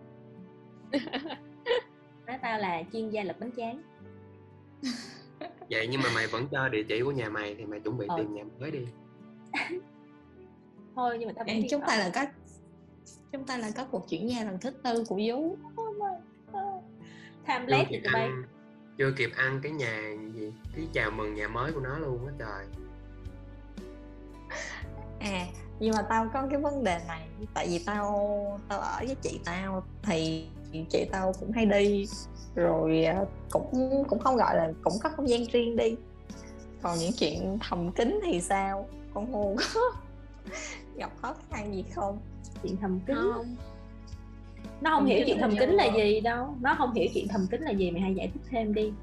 Speaker 6: (laughs) Má tao là chuyên gia lật bánh tráng.
Speaker 1: Vậy nhưng mà mày vẫn cho địa chỉ của nhà mày thì mày chuẩn bị
Speaker 6: Ờ.
Speaker 1: tìm nhà mới đi (laughs)
Speaker 6: thôi nhưng mà tao vẫn
Speaker 3: chúng ta là có chúng ta là có cuộc chuyển nhà lần thứ tư của Dú
Speaker 6: tham lét thì tụi bay.
Speaker 1: chưa kịp ăn cái nhà gì cái chào mừng nhà mới của nó luôn á trời.
Speaker 3: À nhưng mà tao có cái vấn đề này tại vì tao tao ở với chị tao thì chị tao cũng hay đi rồi à, cũng cũng không gọi là cũng có không gian riêng đi. Còn những chuyện thầm kín thì sao? Con ngu có gặp khó khăn gì không?
Speaker 6: Chuyện thầm kín.
Speaker 3: Không.
Speaker 6: Nó không hiểu chuyện thầm kín là gì đâu. Nó không hiểu chuyện thầm kín là gì mày hãy giải thích thêm đi.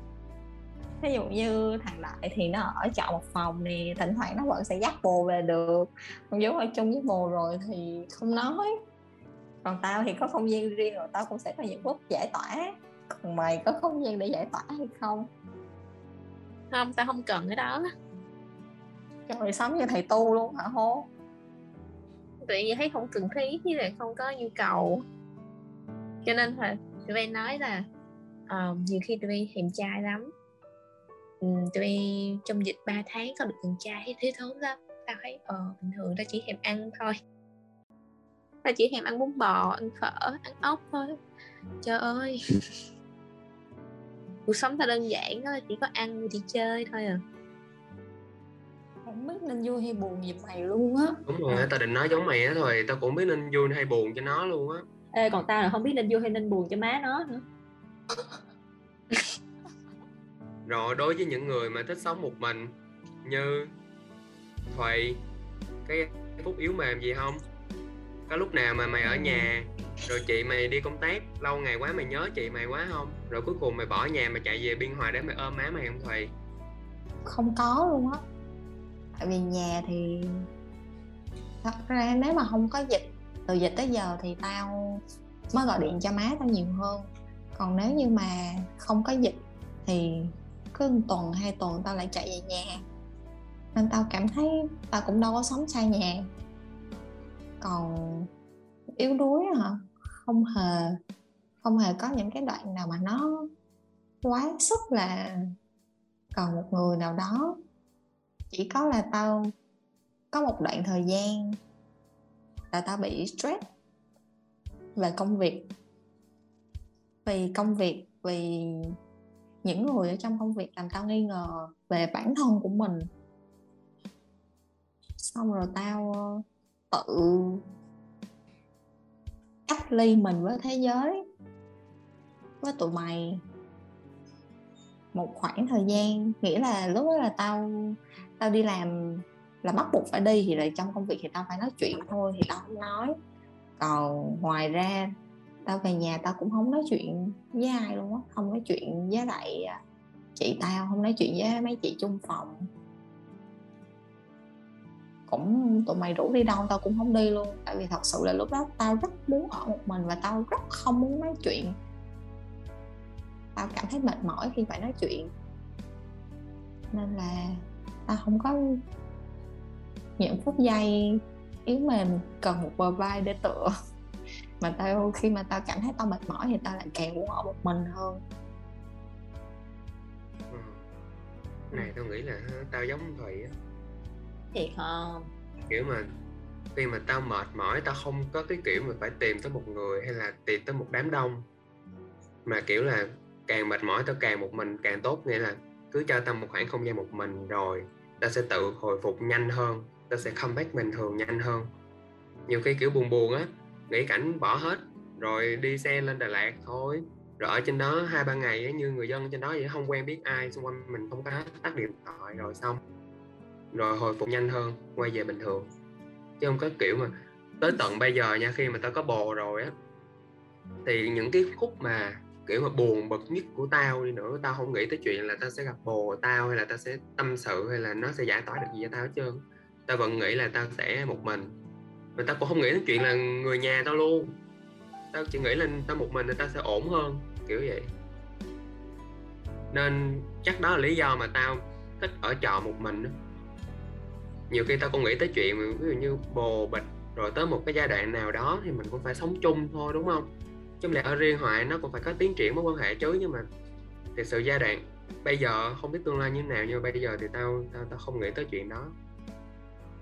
Speaker 3: Ví dụ như thằng đại thì nó ở trọ một phòng nè thỉnh thoảng nó vẫn sẽ dắt bồ về được. Còn giống ở chung với bồ rồi thì không nói. Còn tao thì có không gian riêng rồi tao cũng sẽ có những lúc giải tỏa. Còn mày có không gian để giải tỏa hay không?
Speaker 2: Không tao không cần cái đó.
Speaker 3: Trời sống như thầy tu luôn hả hố
Speaker 2: tại vì thấy không cần thiết với lại không có nhu cầu. Cho nên là tụi bay nói là ờ, nhiều khi tụi bay thèm trai lắm. Ừ, tụi bay trong dịch 3 tháng có được thèm trai thấy thiếu thốn lắm tao thấy ờ bình thường tao chỉ thèm ăn thôi. Tao chỉ thèm ăn bún bò ăn phở ăn ốc thôi. Trời ơi. (laughs) Cuộc sống tao đơn giản đó là chỉ có ăn đi chơi thôi à
Speaker 3: không biết nên vui hay buồn giùm mày luôn á.
Speaker 1: Đúng rồi tao định nói giống mày á thôi tao cũng biết nên vui hay buồn cho nó luôn á.
Speaker 6: Ê, còn tao là không biết nên vui hay nên buồn cho má nó nữa.
Speaker 1: Rồi đối với những người mà thích sống một mình như Thùy cái phút yếu mềm gì không? Có lúc nào mà mày ở nhà rồi chị mày đi công tác lâu ngày quá mày nhớ chị mày quá không? Rồi cuối cùng mày bỏ nhà mày chạy về biên hòa để mày ôm má mày không Thùy?
Speaker 3: Không có luôn á tại vì nhà thì thật ra nếu mà không có dịch, từ dịch tới giờ thì tao mới gọi điện cho má tao nhiều hơn. Còn nếu như mà không có dịch thì cứ một tuần, hai tuần tao lại chạy về nhà. Nên tao cảm thấy tao cũng đâu có sống xa nhà. Còn yếu đuối hả? Không hề không hề có những cái đoạn nào mà nó quá sức là cần một người nào đó chỉ có là tao có một đoạn thời gian là tao bị stress về công việc. Vì công việc, vì những người ở trong công việc làm tao nghi ngờ về bản thân của mình. Xong rồi tao ờ, tự cách ly mình với thế giới, với tụi mày một khoảng thời gian. Nghĩa là lúc đó là tao tao đi làm, là bắt buộc phải đi thì là trong công việc thì tao phải nói chuyện thôi, thì tao không nói. Còn ngoài ra, tao về nhà tao cũng không nói chuyện với ai luôn á, không nói chuyện với lại à, chị tao, không nói chuyện với mấy chị chung phòng. Cũng tụi mày rủ đi đâu tao cũng không đi luôn, tại vì thật sự là lúc đó tao rất muốn ở một mình và tao rất không muốn nói chuyện. Tao cảm thấy mệt mỏi khi phải nói chuyện. Nên là tao không có những phút giây yếu mềm cần một bờ vai để tựa. Mà tao khi mà tao cảm thấy tao mệt mỏi thì tao lại càng muốn ở một mình hơn.
Speaker 1: Ừ. Này tao nghĩ là tao giống Thùy á.
Speaker 6: Thiệt không
Speaker 1: kiểu mà khi mà tao mệt mỏi tao không có cái kiểu mà phải tìm tới một người hay là tìm tới một đám đông. Mà kiểu là càng mệt mỏi tao càng một mình càng tốt. Nghĩa là cứ cho tao một khoảng không gian một mình rồi ta sẽ tự hồi phục nhanh hơn, ta sẽ comeback bình thường nhanh hơn. Nhiều khi kiểu buồn buồn á, nghĩ cảnh bỏ hết, rồi đi xe lên Đà Lạt thôi. Rồi ở trên đó hai ba ngày ấy như người dân trên đó vậy không quen biết ai, xung quanh mình không có tắt điện thoại rồi xong. Rồi hồi phục nhanh hơn, quay về bình thường. Chứ không có kiểu mà tới tận bây giờ nha, khi mà tao có bồ rồi á, thì những cái khúc mà kiểu mà buồn bực nhất của tao đi nữa. Tao không nghĩ tới chuyện là tao sẽ gặp bồ tao hay là tao sẽ tâm sự hay là nó sẽ giải tỏa được gì cho tao hết trơn. Tao vẫn nghĩ là tao sẽ một mình. Và tao cũng không nghĩ đến chuyện là người nhà tao luôn. Tao chỉ nghĩ là tao một mình thì tao sẽ ổn hơn, kiểu vậy. Nên chắc đó là lý do mà tao thích ở trọ một mình đó. nhiều khi tao cũng nghĩ tới chuyện ví dụ như bồ bịch rồi tới một cái giai đoạn nào đó thì mình cũng phải sống chung thôi, đúng không? Chứ là ở riêng hoại nó cũng phải có tiến triển mối quan hệ chứ nhưng mà thực sự giai đoạn bây giờ không biết tương lai như thế nào nhưng mà bây giờ thì tao tao tao không nghĩ tới chuyện đó.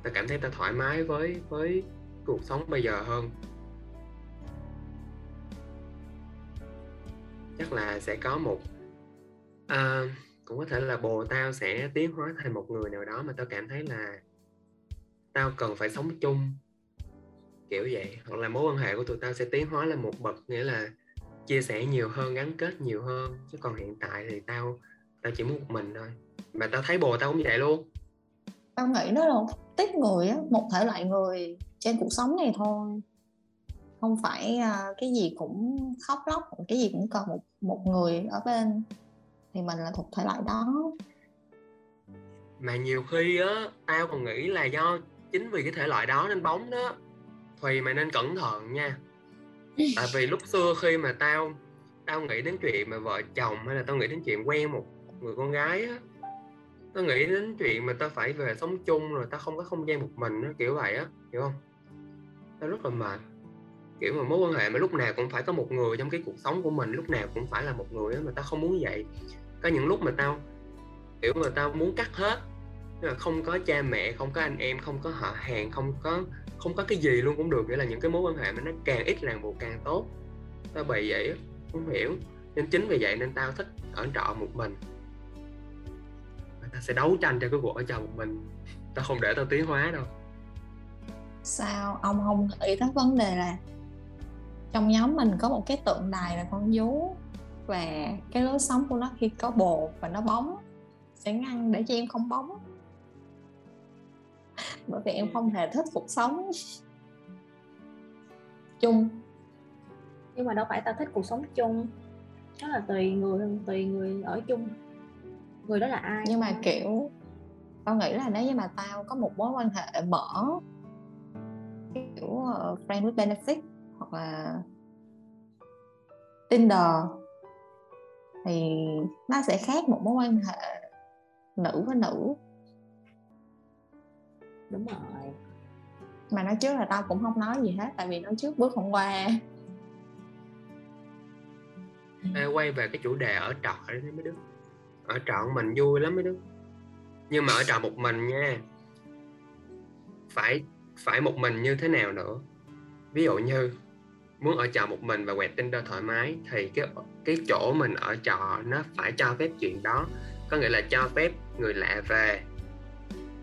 Speaker 1: Tao cảm thấy tao thoải mái với với cuộc sống bây giờ hơn. Chắc là sẽ có một à, cũng có thể là bồ tao sẽ tiến hóa thành một người nào đó mà tao cảm thấy là tao cần phải sống chung kiểu vậy. Hoặc là mối quan hệ của tụi tao sẽ tiến hóa lên một bậc nghĩa là chia sẻ nhiều hơn gắn kết nhiều hơn. Chứ còn hiện tại thì tao tao chỉ muốn một mình thôi. Mà tao thấy bồ tao cũng vậy luôn.
Speaker 3: Tao nghĩ nó là tiếp người á một thể loại người trên cuộc sống này thôi. Không phải uh, cái gì cũng khóc lóc cái gì cũng cần một một người ở bên thì mình là thuộc thể loại đó.
Speaker 1: Mà nhiều khi á tao còn nghĩ là do chính vì cái thể loại đó nên bóng đó Thùy mày nên cẩn thận nha. Tại vì lúc xưa khi mà tao tao nghĩ đến chuyện mà vợ chồng hay là tao nghĩ đến chuyện quen một người con gái á tao nghĩ đến chuyện mà tao phải về sống chung rồi tao không có không gian một mình á kiểu vậy á hiểu không? Tao rất là mệt. Kiểu mà mối quan hệ mà lúc nào cũng phải có một người trong cái cuộc sống của mình lúc nào cũng phải là một người á mà tao không muốn vậy. Có những lúc mà tao kiểu mà tao muốn cắt hết nhưng mà không có cha mẹ không có anh em không có họ hàng không có không có cái gì luôn cũng được, nghĩa là những cái mối quan hệ mà nó càng ít ràng buộc càng tốt. Tao bị vậy không hiểu. Nên chính vì vậy nên tao thích ở trọ một mình. Và tao sẽ đấu tranh cho cái cuộc ở trọ một mình. Tao không để tao tiến hóa đâu.
Speaker 3: Sao? Ông không nghĩ tới vấn đề là trong nhóm mình có một cái tượng đài là con vú và cái lối sống của nó khi có bột và nó bóng, sẽ ngăn để cho em không bóng bởi vì em không hề thích cuộc sống chung.
Speaker 6: Nhưng mà đâu phải tao thích cuộc sống chung. Đó là tùy người tùy người ở chung. Người đó là ai?
Speaker 3: Nhưng mà kiểu tao nghĩ là nếu như mà tao có một mối quan hệ mở kiểu uh, friend with benefit hoặc là Tinder thì nó sẽ khác một mối quan hệ nữ với nữ
Speaker 6: đúng rồi.
Speaker 3: Mà nói trước là tao cũng không nói gì hết tại vì nói trước bước hôm qua.
Speaker 1: Ê, quay về cái chủ đề ở trọ đấy mấy đứa. Ở trọ mình vui lắm mấy đứa. Nhưng mà ở trọ một mình nha phải phải một mình như thế nào nữa? Ví dụ như muốn ở trọ một mình và quẹt Tinder thoải mái thì cái cái chỗ mình ở trọ nó phải cho phép chuyện đó. Có nghĩa là cho phép người lạ về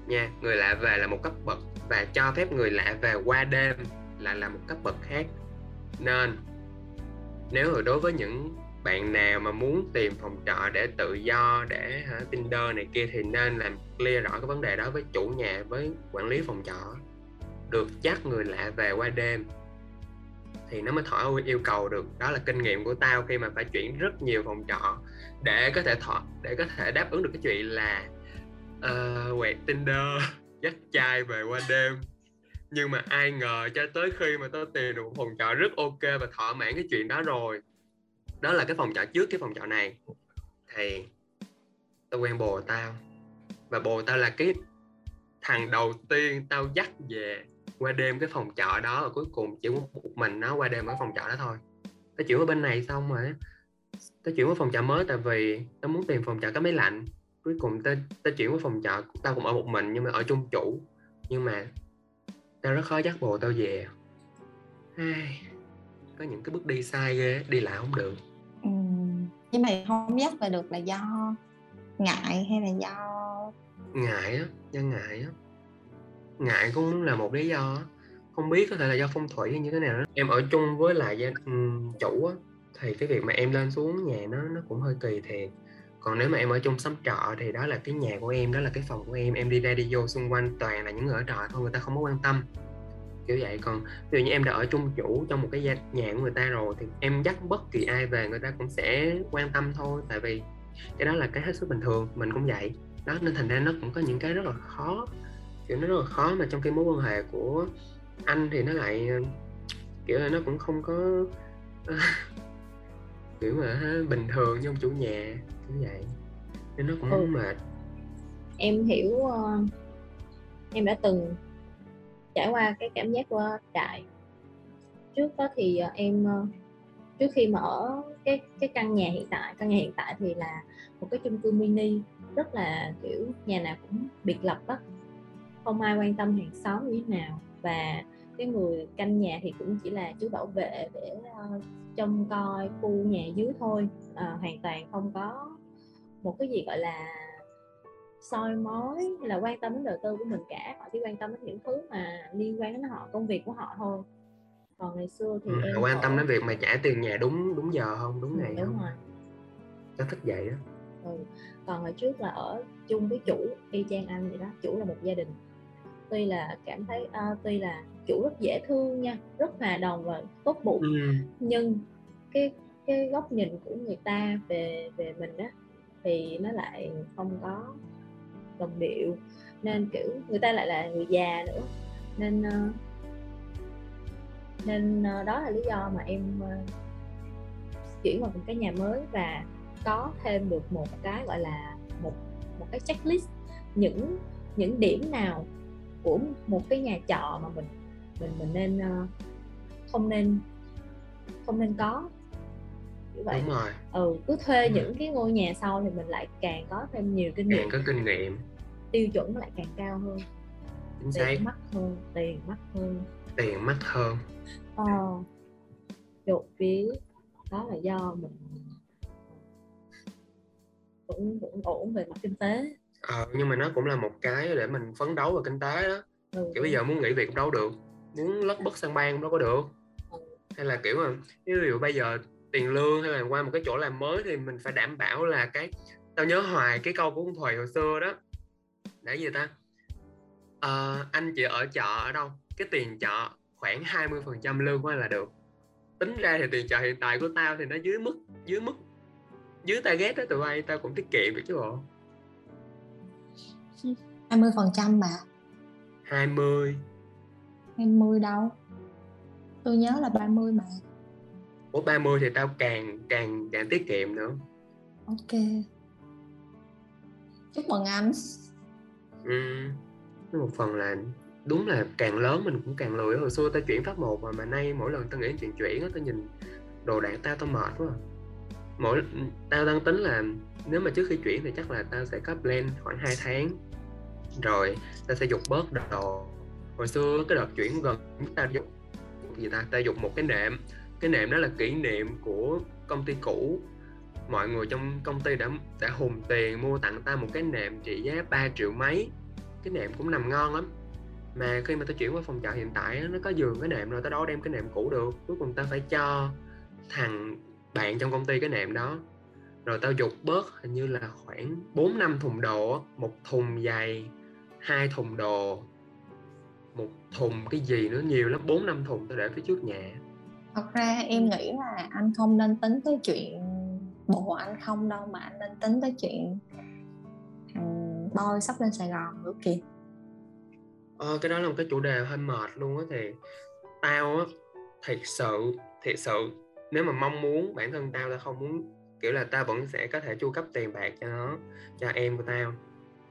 Speaker 1: nha. Người lạ về là một cấp bậc và cho phép người lạ về qua đêm là là một cấp bậc khác. Nên nếu mà đối với những bạn nào mà muốn tìm phòng trọ để tự do để hả, Tinder này kia thì nên làm clear rõ cái vấn đề đó với chủ nhà với quản lý phòng trọ. Được chắc người lạ về qua đêm thì nó mới thỏa yêu cầu được. Đó là kinh nghiệm của tao khi mà phải chuyển rất nhiều phòng trọ để có thể thọ để có thể đáp ứng được cái chuyện là uh, quẹt Tinder. (laughs) Dắt chai về qua đêm. Nhưng mà ai ngờ cho tới khi mà tôi tìm được một phòng trọ rất ok và thỏa mãn cái chuyện đó rồi. Đó là cái phòng trọ trước cái phòng trọ này. Thì tao quen bồ tao. Và bồ tao là cái thằng đầu tiên tao dắt về qua đêm cái phòng trọ đó. Và cuối cùng chỉ một mình nó qua đêm ở phòng trọ đó thôi. Tao chuyển qua bên này xong rồi tao chuyển qua phòng trọ mới tại vì tao muốn tìm phòng trọ có máy lạnh cuối cùng tao tao chuyển qua phòng trọ tao cũng ở một mình nhưng mà ở chung chủ. Nhưng mà tao rất khó dắt bồ tao về. Ai, có những cái bước đi sai ghê đi lại không được.
Speaker 3: Ừ. nhưng mà không dắt về được là do ngại hay là do
Speaker 1: ngại á do ngại á. Ngại cũng là một lý do không biết có thể là do phong thủy hay như thế nào đó. Em ở chung với lại gia um, chủ á thì cái việc mà em lên xuống nhà nó nó cũng hơi kỳ thiệt còn nếu mà em ở chung xóm trọ thì đó là cái nhà của em, đó là cái phòng của em. Em đi ra đi vô xung quanh toàn là những người ở trọ thôi, người ta không có quan tâm. Kiểu vậy. Còn ví dụ như em đã ở chung chủ trong một cái nhà của người ta rồi thì em dắt bất kỳ ai về người ta cũng sẽ quan tâm thôi. Tại vì cái đó là cái hết sức bình thường, mình cũng vậy. Đó, nên thành ra nó cũng có những cái rất là khó. Kiểu nó rất là khó mà trong cái mối quan hệ của anh thì nó lại, kiểu là nó cũng không có, (laughs) kiểu mà bình thường như ông chủ nhà như vậy. Nên nó cũng ừ. mệt.
Speaker 6: Em hiểu uh, em đã từng trải qua cái cảm giác của trại. Trước đó thì uh, em uh, trước khi mà ở cái cái căn nhà hiện tại căn nhà hiện tại thì là một cái chung cư mini rất là kiểu nhà nào cũng biệt lập á. Không ai quan tâm hàng xóm như thế nào. Và cái người canh nhà thì cũng chỉ là chú bảo vệ để uh, trông coi khu nhà dưới thôi. Uh, hoàn toàn không có một cái gì gọi là soi mói hay là quan tâm đến đời tư của mình cả. Họ chỉ quan tâm đến những thứ mà liên quan đến họ công việc của họ thôi. Còn ngày xưa thì
Speaker 1: ừ,
Speaker 6: em
Speaker 1: quan tâm đến việc mà trả tiền nhà đúng đúng giờ không đúng ngày
Speaker 6: đúng
Speaker 1: không?
Speaker 6: rồi.
Speaker 1: Nó thích vậy đó.
Speaker 6: Ừ. còn hồi trước là ở chung với chủ y chang anh vậy đó chủ là một gia đình. Tuy là cảm thấy uh, tuy là chủ rất dễ thương nha rất hòa đồng và tốt bụng.
Speaker 1: Ừ.
Speaker 6: nhưng cái cái góc nhìn của người ta về về mình á thì nó lại không có đồng điệu. Nên kiểu người ta lại là người già nữa. Nên uh, nên uh, đó là lý do mà em uh, chuyển vào một cái nhà mới và có thêm được một cái gọi là một một cái checklist. Những những điểm nào của một cái nhà trọ mà mình mình mình nên uh, không nên không nên có. Như vậy.
Speaker 1: Đúng rồi.
Speaker 6: Ừ cứ thuê
Speaker 1: Ừ.
Speaker 6: những cái ngôi nhà sau thì mình lại càng có thêm nhiều kinh
Speaker 1: càng
Speaker 6: nghiệm.
Speaker 1: có kinh nghiệm.
Speaker 6: Tiêu chuẩn lại càng cao hơn.
Speaker 1: Chính xác.
Speaker 6: tiền mắc hơn tiền mắc hơn.
Speaker 1: Tiền mắc hơn.
Speaker 6: Ờ. Chột vía đó là do mình vẫn vẫn ổn về mặt kinh tế.
Speaker 1: Ờ, nhưng mà nó cũng là một cái để mình phấn đấu vào kinh tế đó.
Speaker 6: Ừ,
Speaker 1: kiểu bây giờ muốn nghỉ việc cũng đâu được muốn lất bất sang bang đâu có được. Hay là kiểu mà ví dụ bây giờ tiền lương hay là qua một cái chỗ làm mới thì mình phải đảm bảo là cái tao nhớ hoài cái câu của ông Thùy hồi xưa đó. Để gì ta? Ờ, anh chị ở trọ ở đâu cái tiền trọ khoảng 20% lương của anh là được. Tính ra thì tiền trọ hiện tại của tao thì nó dưới mức dưới mức dưới target đó tụi bay tao cũng tiết kiệm được chứ bộ. (laughs)
Speaker 3: 20 phần trăm mà.
Speaker 1: 20
Speaker 3: 20 đâu. Tôi nhớ là 30 mà.
Speaker 1: Ủa 30 thì tao càng càng càng tiết kiệm nữa.
Speaker 3: Ok. Chúc mừng anh.
Speaker 1: Ừ. Một phần là đúng là càng lớn mình cũng càng lười hồi xưa tao chuyển pháp một mà mà nay mỗi lần tao nghĩ chuyện chuyển á tao nhìn đồ đạc tao tao mệt quá. Mỗi tao đang tính là nếu mà trước khi chuyển thì chắc là tao sẽ có plan khoảng 2 tháng. Rồi tao sẽ dục bớt đồ hồi xưa cái đợt chuyển gần ta tao dục gì ta? Ta dục một cái nệm. Cái nệm đó là kỷ niệm của công ty cũ. Mọi người trong công ty đã đã hùng tiền mua tặng ta một cái nệm trị giá 3 triệu mấy. Cái nệm cũng nằm ngon lắm. Mà khi mà tao chuyển qua phòng trọ hiện tại nó có giường cái nệm rồi tao đâu đem cái nệm cũ được. Cuối cùng tao phải cho thằng bạn trong công ty cái nệm đó. Rồi tao dục bớt hình như là khoảng 4 năm thùng đồ một thùng dày, hai thùng đồ một thùng cái gì nữa nhiều lắm bốn năm thùng tao để phía trước nhà.
Speaker 3: Thật ra em nghĩ là anh không nên tính tới chuyện bộ anh không đâu mà anh nên tính tới chuyện thằng boy sắp lên sài gòn nữa kìa.
Speaker 1: Ờ, cái đó là một cái chủ đề hơi mệt luôn á thì tao á thiệt sự thiệt sự nếu mà mong muốn bản thân tao tao không muốn kiểu là tao vẫn sẽ có thể chu cấp tiền bạc cho nó cho em của tao.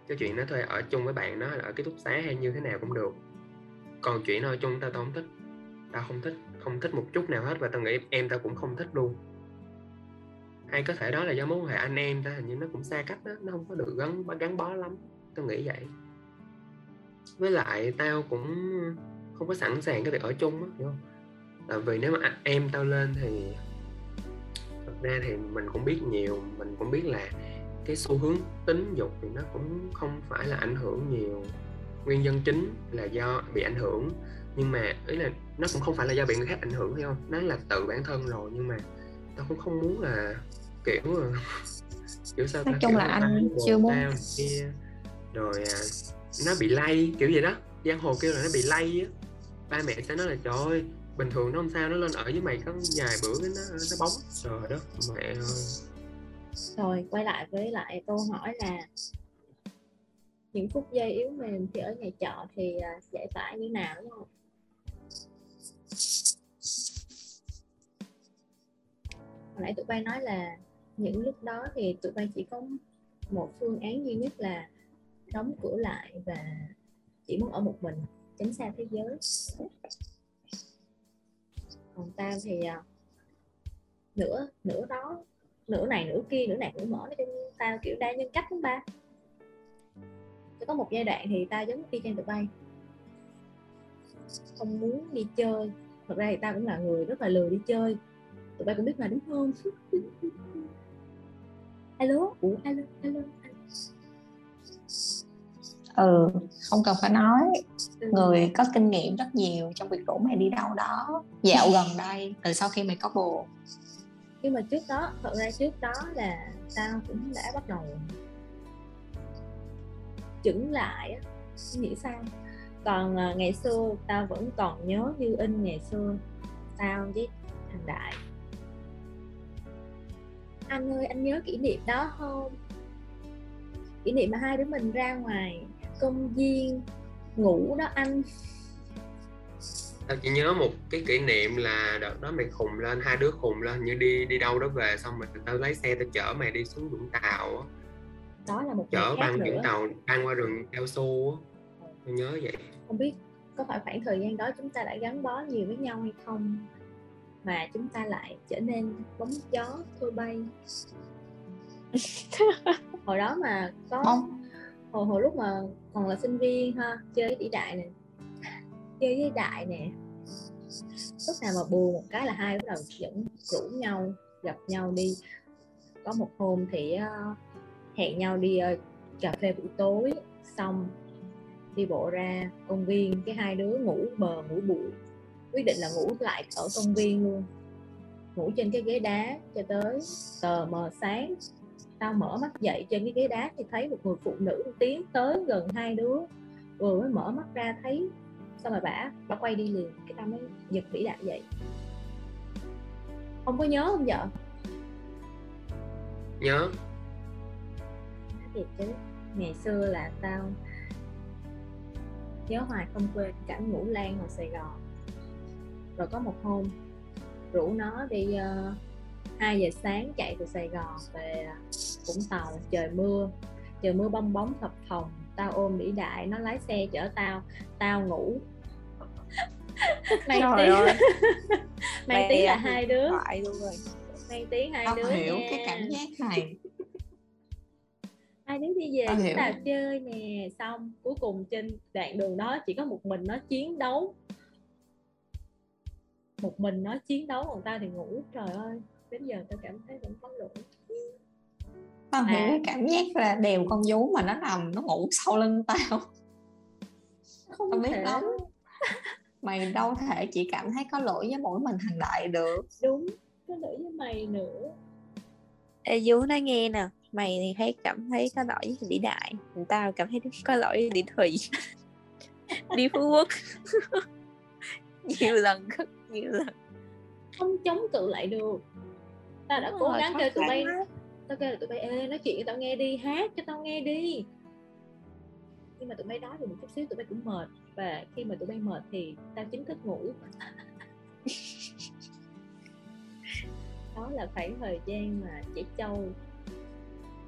Speaker 1: Cái chuyện nó thuê ở chung với bạn nó là ở ký túc xá hay như thế nào cũng được còn chuyện ở chung tao tao không thích. Tao không thích không thích một chút nào hết và tao nghĩ em tao cũng không thích luôn. Hay có thể đó là do mối quan hệ anh em ta, hình như nó cũng xa cách đó, nó không có được gắn gắn bó lắm, tao nghĩ vậy. Với lại tao cũng không có sẵn sàng cái việc ở chung á, hiểu không? Tại vì nếu mà em tao lên thì thật ra thì mình cũng biết nhiều, mình cũng biết là cái xu hướng tính dục thì nó cũng không phải là ảnh hưởng nhiều nguyên nhân chính là do bị ảnh hưởng. Nhưng mà ý là nó cũng không phải là do bị người khác ảnh hưởng hiểu không? Nó là tự bản thân rồi nhưng mà tao cũng không muốn là kiểu ờ, (laughs) kiểu sao
Speaker 3: Nói chung là anh chưa muốn-
Speaker 1: kia. Rồi à, nó bị lay kiểu vậy đó. Giang hồ kêu là nó bị lay á. Ba mẹ sẽ nói là trời ơi bình thường nó không sao nó lên ở với mày có vài bữa cái nó nó bóng. Trời đất mẹ ơi.
Speaker 6: Rồi quay lại với lại câu hỏi là những phút giây yếu mềm thì ở nhà trọ thì à, giải tỏa như nào, đúng không? Hồi nãy tụi bay nói là những lúc đó thì tụi bay chỉ có một phương án duy nhất là đóng cửa lại và chỉ muốn ở một mình, tránh xa thế giới. Còn tao thì à, nửa nửa đó, nửa này, nửa kia, nửa này, nửa mỏ, nói chung tao kiểu đa nhân cách lắm ba có một giai đoạn thì tao giống y chang tụi bay. Không muốn đi chơi. Thật ra thì tao cũng là người rất là lười đi chơi. Tụi bay cũng biết mà đúng không? (laughs) Alo? Ủa alo alo
Speaker 3: ừ không cần phải nói.
Speaker 6: Ừ.
Speaker 3: người có kinh nghiệm rất nhiều trong việc rủ mày đi đâu đó. Dạo gần đây từ sau khi mày có bồ
Speaker 6: nhưng mà trước đó thật ra trước đó là tao cũng đã bắt đầu chững lại suy nghĩ sao còn à, ngày xưa tao vẫn còn nhớ như in ngày xưa tao với thằng đại. Anh ơi anh nhớ kỷ niệm đó không? Kỷ niệm mà hai đứa mình ra ngoài công viên ngủ đó anh.
Speaker 1: Tao chỉ nhớ một cái kỷ niệm là đợt đó mày khùng lên hai đứa khùng lên như đi đi đâu đó về xong rồi tao lấy xe tao chở mày đi xuống vũng tàu á
Speaker 6: đó là một
Speaker 1: chở băng vũng tàu băng qua rừng cao su á. Tao nhớ vậy.
Speaker 6: Không biết có phải khoảng thời gian đó chúng ta đã gắn bó nhiều với nhau hay không mà chúng ta lại trở nên bóng gió thôi bay. (laughs) Hồi đó mà có hồi hồi lúc mà còn là sinh viên ha chơi với tỷ đại nè. Chơi với đại nè. Lúc nào mà buồn một cái là hai bắt đầu dẫn rủ nhau gặp nhau đi. Có một hôm thì ờ, hẹn nhau đi uh, cà phê buổi tối xong đi bộ ra công viên cái hai đứa ngủ bờ ngủ bụi quyết định là ngủ lại ở công viên luôn. Ngủ trên cái ghế đá cho tới tờ mờ sáng. Tao mở mắt dậy trên cái ghế đá thì thấy một người phụ nữ tiến tới gần hai đứa. Vừa mới mở mắt ra thấy xong rồi bả bả quay đi liền cái tao mới giật vĩ đại dậy. Không có nhớ không vợ?
Speaker 1: Nhớ
Speaker 6: thiệt chứ ngày xưa là tao nhớ hoài không quên cảnh ngủ lan ở Sài Gòn. Rồi có một hôm rủ nó đi uh, 2 giờ sáng chạy từ Sài Gòn về Vũng Tàu trời mưa trời mưa bong bóng phập phồng tao ôm vĩ đại nó lái xe chở tao tao ngủ. (laughs) Mang tiếng (laughs) mang tiếng là hai đứa. mang tiếng hai đứa
Speaker 3: hiểu
Speaker 6: nha.
Speaker 3: cái cảm giác này
Speaker 6: hai đứa đi về chúng
Speaker 3: hiểu.
Speaker 6: ta chơi nè. Xong cuối cùng trên đoạn đường đó chỉ có một mình nó chiến đấu. Một mình nó chiến đấu còn tao thì ngủ. Trời ơi đến giờ tao cảm thấy vẫn có lỗi.
Speaker 3: Tao hiểu
Speaker 6: À.
Speaker 3: cái cảm giác là đèo con vú mà nó nằm nó ngủ sau lưng tao.
Speaker 6: Không
Speaker 3: tao biết
Speaker 6: thể.
Speaker 3: lắm mày đâu thể chỉ cảm thấy có lỗi với mỗi mình thằng đại được.
Speaker 6: Đúng có lỗi với mày nữa.
Speaker 5: Ê Dú nói nghe nè Mày thì thấy cảm thấy có lỗi với Lý Đại Tao cảm thấy có lỗi với Lý Thủy (laughs) Đi Phú Quốc. (laughs) Nhiều lần rất nhiều lần.
Speaker 6: Không chống cự lại được. Tao đã
Speaker 5: Đúng
Speaker 6: cố
Speaker 5: rồi,
Speaker 6: gắng kêu tụi bay
Speaker 5: lắm.
Speaker 6: tao kêu là tụi bay ê nói chuyện cho tao nghe đi hát cho tao nghe đi. Nhưng mà tụi bay nói được một chút xíu tụi bay cũng mệt. Và khi mà tụi bay mệt thì tao chính thức ngủ. (laughs) Đó là khoảng thời gian mà trẻ trâu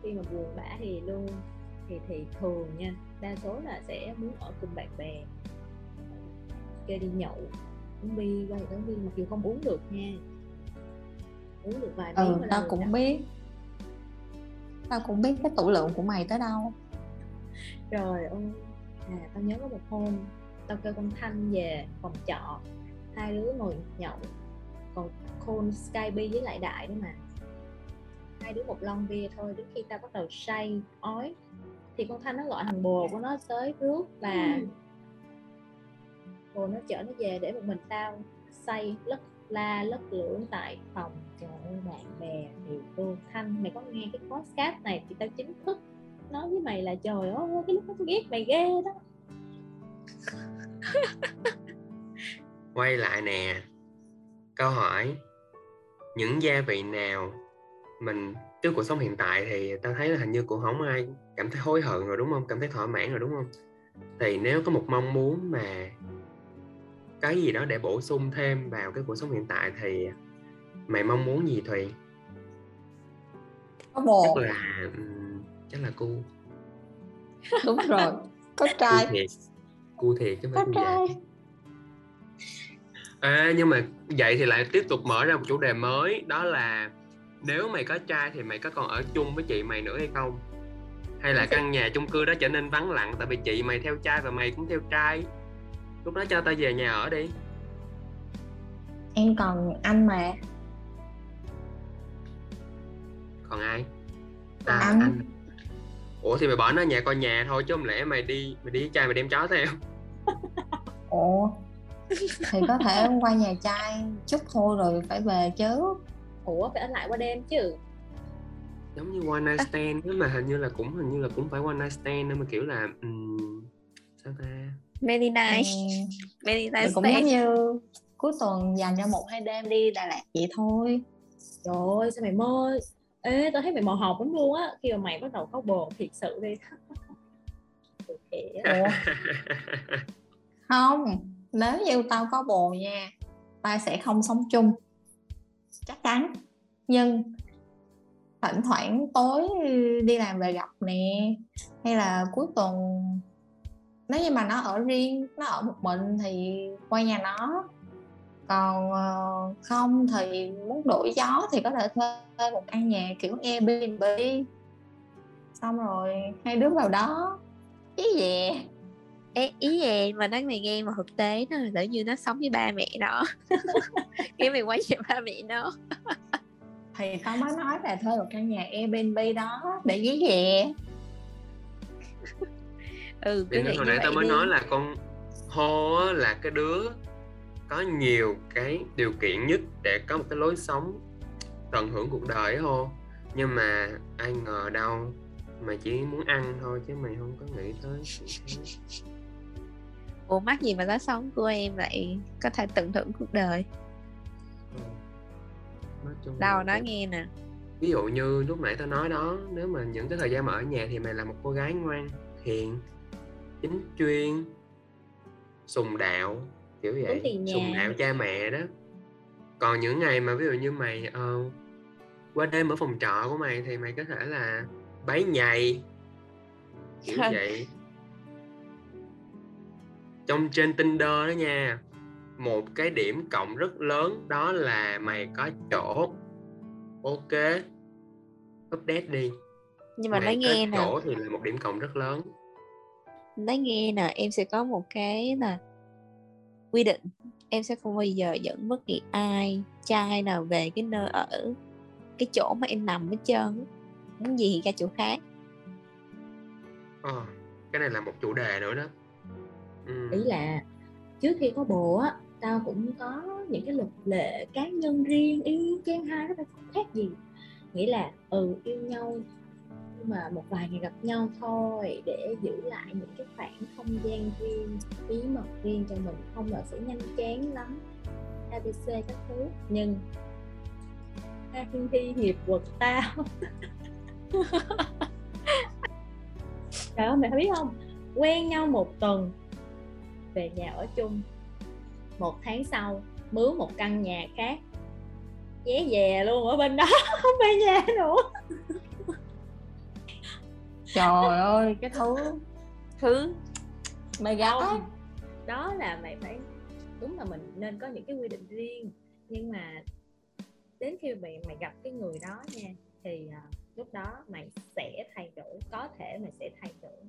Speaker 6: khi mà buồn bã thì luôn thì thì thường nha đa số là sẽ muốn ở cùng bạn bè. Chơi đi nhậu uống bia qua thì uống bia mặc dù không uống được nha. Uống được vài
Speaker 3: ừ tao cũng
Speaker 6: đó.
Speaker 3: biết. Tao cũng biết cái tủ lượng của mày tới đâu.
Speaker 6: Rồi ơi à tao nhớ có một hôm tao kêu con thanh về phòng trọ hai đứa ngồi nhậu còn khôn skype với lại đại nữa mà hai đứa một lon bia thôi đến khi tao bắt đầu say ói thì con thanh nó gọi thằng bồ của nó tới rước và bồ nó chở nó về để một mình tao say lất la lất lưỡng tại phòng. Trời ơi bạn bè thì luôn thanh. Mày có nghe cái podcast này thì tao chính thức nói với mày là trời ơi cái lúc đó tôi ghét mày ghê đó.
Speaker 1: Quay lại nè câu hỏi những gia vị nào mình trước cuộc sống hiện tại thì tao thấy là hình như cũng không ai cảm thấy hối hận rồi đúng không cảm thấy thỏa mãn rồi đúng không thì nếu có một mong muốn mà cái gì đó để bổ sung thêm vào cái cuộc sống hiện tại thì mày mong muốn gì thùy?
Speaker 3: Có bồ.
Speaker 1: Chắc là chắc là cu. (laughs)
Speaker 3: Đúng rồi có (laughs)
Speaker 1: cu
Speaker 3: trai.
Speaker 1: thiệt cu thiệt chứ phải
Speaker 3: có
Speaker 1: cu
Speaker 3: trai.
Speaker 1: À, nhưng mà vậy thì lại tiếp tục mở ra một chủ đề mới đó là nếu mày có trai thì mày có còn ở chung với chị mày nữa hay không? Hay là căn nhà chung cư đó trở nên vắng lặng tại vì chị mày theo trai và mày cũng theo trai? Lúc đó cho tao về nhà ở đi.
Speaker 3: Em còn anh mà.
Speaker 1: Còn ai? À,
Speaker 3: anh.
Speaker 1: anh. Ủa thì mày bỏ nó nhà coi nhà thôi chứ không lẽ mày đi mày đi với trai mày đem chó theo?
Speaker 3: Ủa? Thì có thể qua nhà trai chút thôi rồi phải về chứ
Speaker 6: ủa phải ở lại qua đêm chứ?
Speaker 1: Giống như one night stand đó mà hình như là cũng hình như là cũng phải one night stand nên mà kiểu là um, sao ta?
Speaker 5: Many nights.
Speaker 3: Ừ,
Speaker 5: Many
Speaker 3: thì
Speaker 5: nights
Speaker 3: cũng giống như cuối tuần dành cho một hai đêm đi Đà Lạt vậy thôi.
Speaker 6: Trời ơi sao mày mơ? Ê tao thấy mày mò học lắm luôn á khi mà mày bắt đầu có bồ thiệt sự đi. (laughs) (laughs)
Speaker 3: Không nếu như tao có bồ nha tao sẽ không sống chung chắc chắn. Nhưng thỉnh thoảng tối đi làm về gặp nè, hay là cuối tuần, nếu như mà nó ở riêng, nó ở một mình thì qua nhà nó. Còn ờ, không thì muốn đổi gió thì có thể thuê một căn nhà kiểu Airbnb. Xong rồi hai đứa vào đó. Ý gì
Speaker 5: Ê, ý về mà nói mày nghe mà thực tế nó là lỡ như nó sống với ba mẹ nó (laughs) cái mày quay về ba mẹ nó
Speaker 3: thì tao mới nói là thuê một căn nhà Airbnb đó để ghé về (laughs)
Speaker 5: ừ
Speaker 1: Thì
Speaker 5: cứ
Speaker 1: hồi nãy tao mới
Speaker 5: đi.
Speaker 1: nói là con hô á, là cái đứa có nhiều cái điều kiện nhất để có một cái lối sống tận hưởng cuộc đời ấy hô nhưng mà ai ngờ đâu mày chỉ muốn ăn thôi chứ mày không có nghĩ tới.
Speaker 5: Ủa mắc gì mà lối sống của em lại có thể tận hưởng cuộc đời?
Speaker 1: Ừ. nói chung
Speaker 5: đâu nói nghe nè.
Speaker 1: Ví dụ như lúc nãy tao nói đó nếu mà những cái thời gian mà ở nhà thì mày là một cô gái ngoan hiền chính chuyên sùng đạo kiểu vậy sùng đạo cha mẹ đó. Còn những ngày mà ví dụ như mày ờ, qua đêm ở phòng trọ của mày thì mày có thể là bấy nhầy kiểu vậy trong trên Tinder đó nha một cái điểm cộng rất lớn đó là mày có chỗ. Ok update đi.
Speaker 5: Nhưng mà
Speaker 1: mày
Speaker 5: nói nghe nè.
Speaker 1: chỗ thì là một điểm cộng rất lớn.
Speaker 5: Nói nghe nè em sẽ có một cái là quy định. Em sẽ không bao giờ dẫn bất kỳ ai trai nào về cái nơi ở cái chỗ mà em nằm hết trơn. Muốn gì thì ra chỗ khác.
Speaker 1: Ờ, cái này là một chủ đề nữa đó ừ.
Speaker 6: ý là trước khi có bồ á tao cũng có những cái luật lệ cá nhân riêng y chang hai phải không khác gì. Nghĩa là ừ yêu nhau nhưng mà một vài ngày gặp nhau thôi để giữ lại những cái khoảng không gian riêng bí mật riêng cho mình không là sẽ nhanh chán lắm. Abc các thứ. Nhưng hai thiên thi nghiệp quật tao. (laughs) Trời ơi mày biết không? Quen nhau một tuần về nhà ở chung. Một tháng sau mướn một căn nhà khác. Vé về luôn ở bên đó (laughs) không về nhà nữa.
Speaker 3: Trời ơi cái thứ
Speaker 5: thứ
Speaker 3: mày gái
Speaker 6: Không. đó là mày phải đúng là mình nên có những cái quy định riêng. Nhưng mà đến khi mày mày gặp cái người đó nha thì à, lúc đó mày sẽ thay đổi có thể mày sẽ thay đổi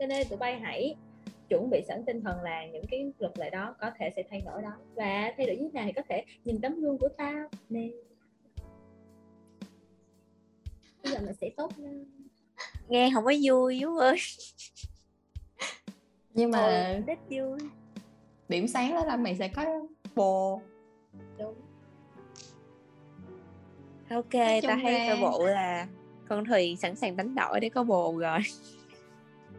Speaker 6: cho nên tụi bay hãy chuẩn bị sẵn tinh thần là những cái luật lệ đó có thể sẽ thay đổi đó. Và thay đổi như thế nào thì có thể nhìn tấm gương của tao nè. Bây giờ mày sẽ tốt hơn
Speaker 5: nghe không có vui Vú ơi.
Speaker 3: Nhưng mà
Speaker 5: rất vui.
Speaker 3: điểm sáng đó là mày sẽ có bồ.
Speaker 6: Đúng.
Speaker 5: Ok ta thấy
Speaker 3: ra-
Speaker 5: sơ bộ là con thùy sẵn sàng đánh đổi để có bồ rồi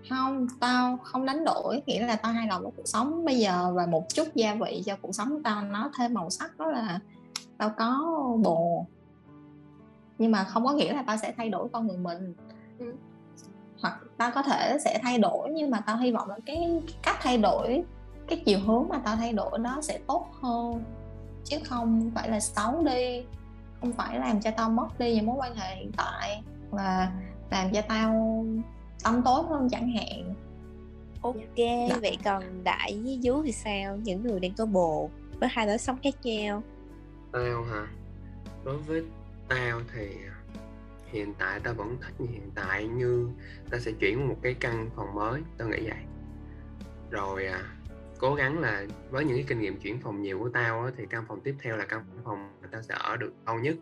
Speaker 3: không tao không đánh đổi nghĩa là tao hài lòng với cuộc sống bây giờ và một chút gia vị cho cuộc sống tao nó thêm màu sắc đó là tao có bồ. Nhưng mà không có nghĩa là tao sẽ thay đổi con người mình.
Speaker 6: Ừ.
Speaker 3: hoặc tao có thể sẽ thay đổi nhưng mà tao hy vọng là cái cách thay đổi cái chiều hướng mà tao thay đổi đó sẽ tốt hơn. Chứ không phải là xấu đi không phải làm cho tao mất đi những mối quan hệ hiện tại và làm cho tao tâm tối hơn chẳng hạn.
Speaker 5: Ok
Speaker 6: Dạ.
Speaker 5: vậy còn đại với vú thì sao? Những người đang có bồ với hai lối sống khác nhau.
Speaker 1: Tao hả? Đối với tao thì hiện tại tao vẫn thích như hiện tại như tao sẽ chuyển một cái căn phòng mới tao nghĩ vậy. Rồi à, cố gắng là với những cái kinh nghiệm chuyển phòng nhiều của tao á, thì căn phòng tiếp theo là căn phòng mà tao sẽ ở được lâu nhất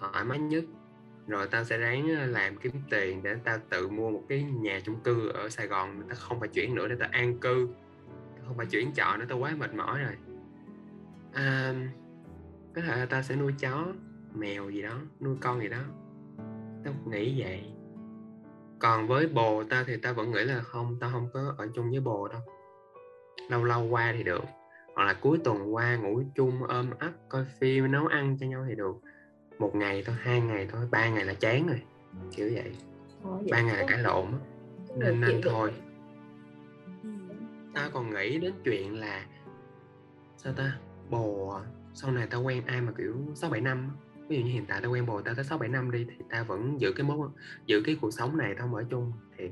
Speaker 1: thoải mái nhất rồi tao sẽ ráng làm kiếm tiền để tao tự mua một cái nhà chung cư ở Sài Gòn tao không phải chuyển nữa để tao an cư. Không phải chuyển trọ nữa tao quá mệt mỏi rồi. À, có thể là tao sẽ nuôi chó mèo gì đó nuôi con gì đó. Tao nghĩ vậy. Còn với bồ tao thì tao vẫn nghĩ là không tao không có ở chung với bồ đâu. Lâu lâu qua thì được. Hoặc là cuối tuần qua ngủ chung ôm ấp coi phim nấu ăn cho nhau thì được một ngày thôi hai ngày thôi ba ngày là chán rồi kiểu vậy.
Speaker 6: Thôi,
Speaker 1: ba ngày là cãi lộn nên nên thôi.
Speaker 5: Ừ.
Speaker 1: tao còn nghĩ đến chuyện là sao ta bồ à, sau này tao quen ai mà kiểu sáu bảy năm ví dụ như hiện tại tao quen bồ tao tới sáu bảy năm đi thì tao vẫn giữ cái mối giữ cái cuộc sống này tao ở chung thì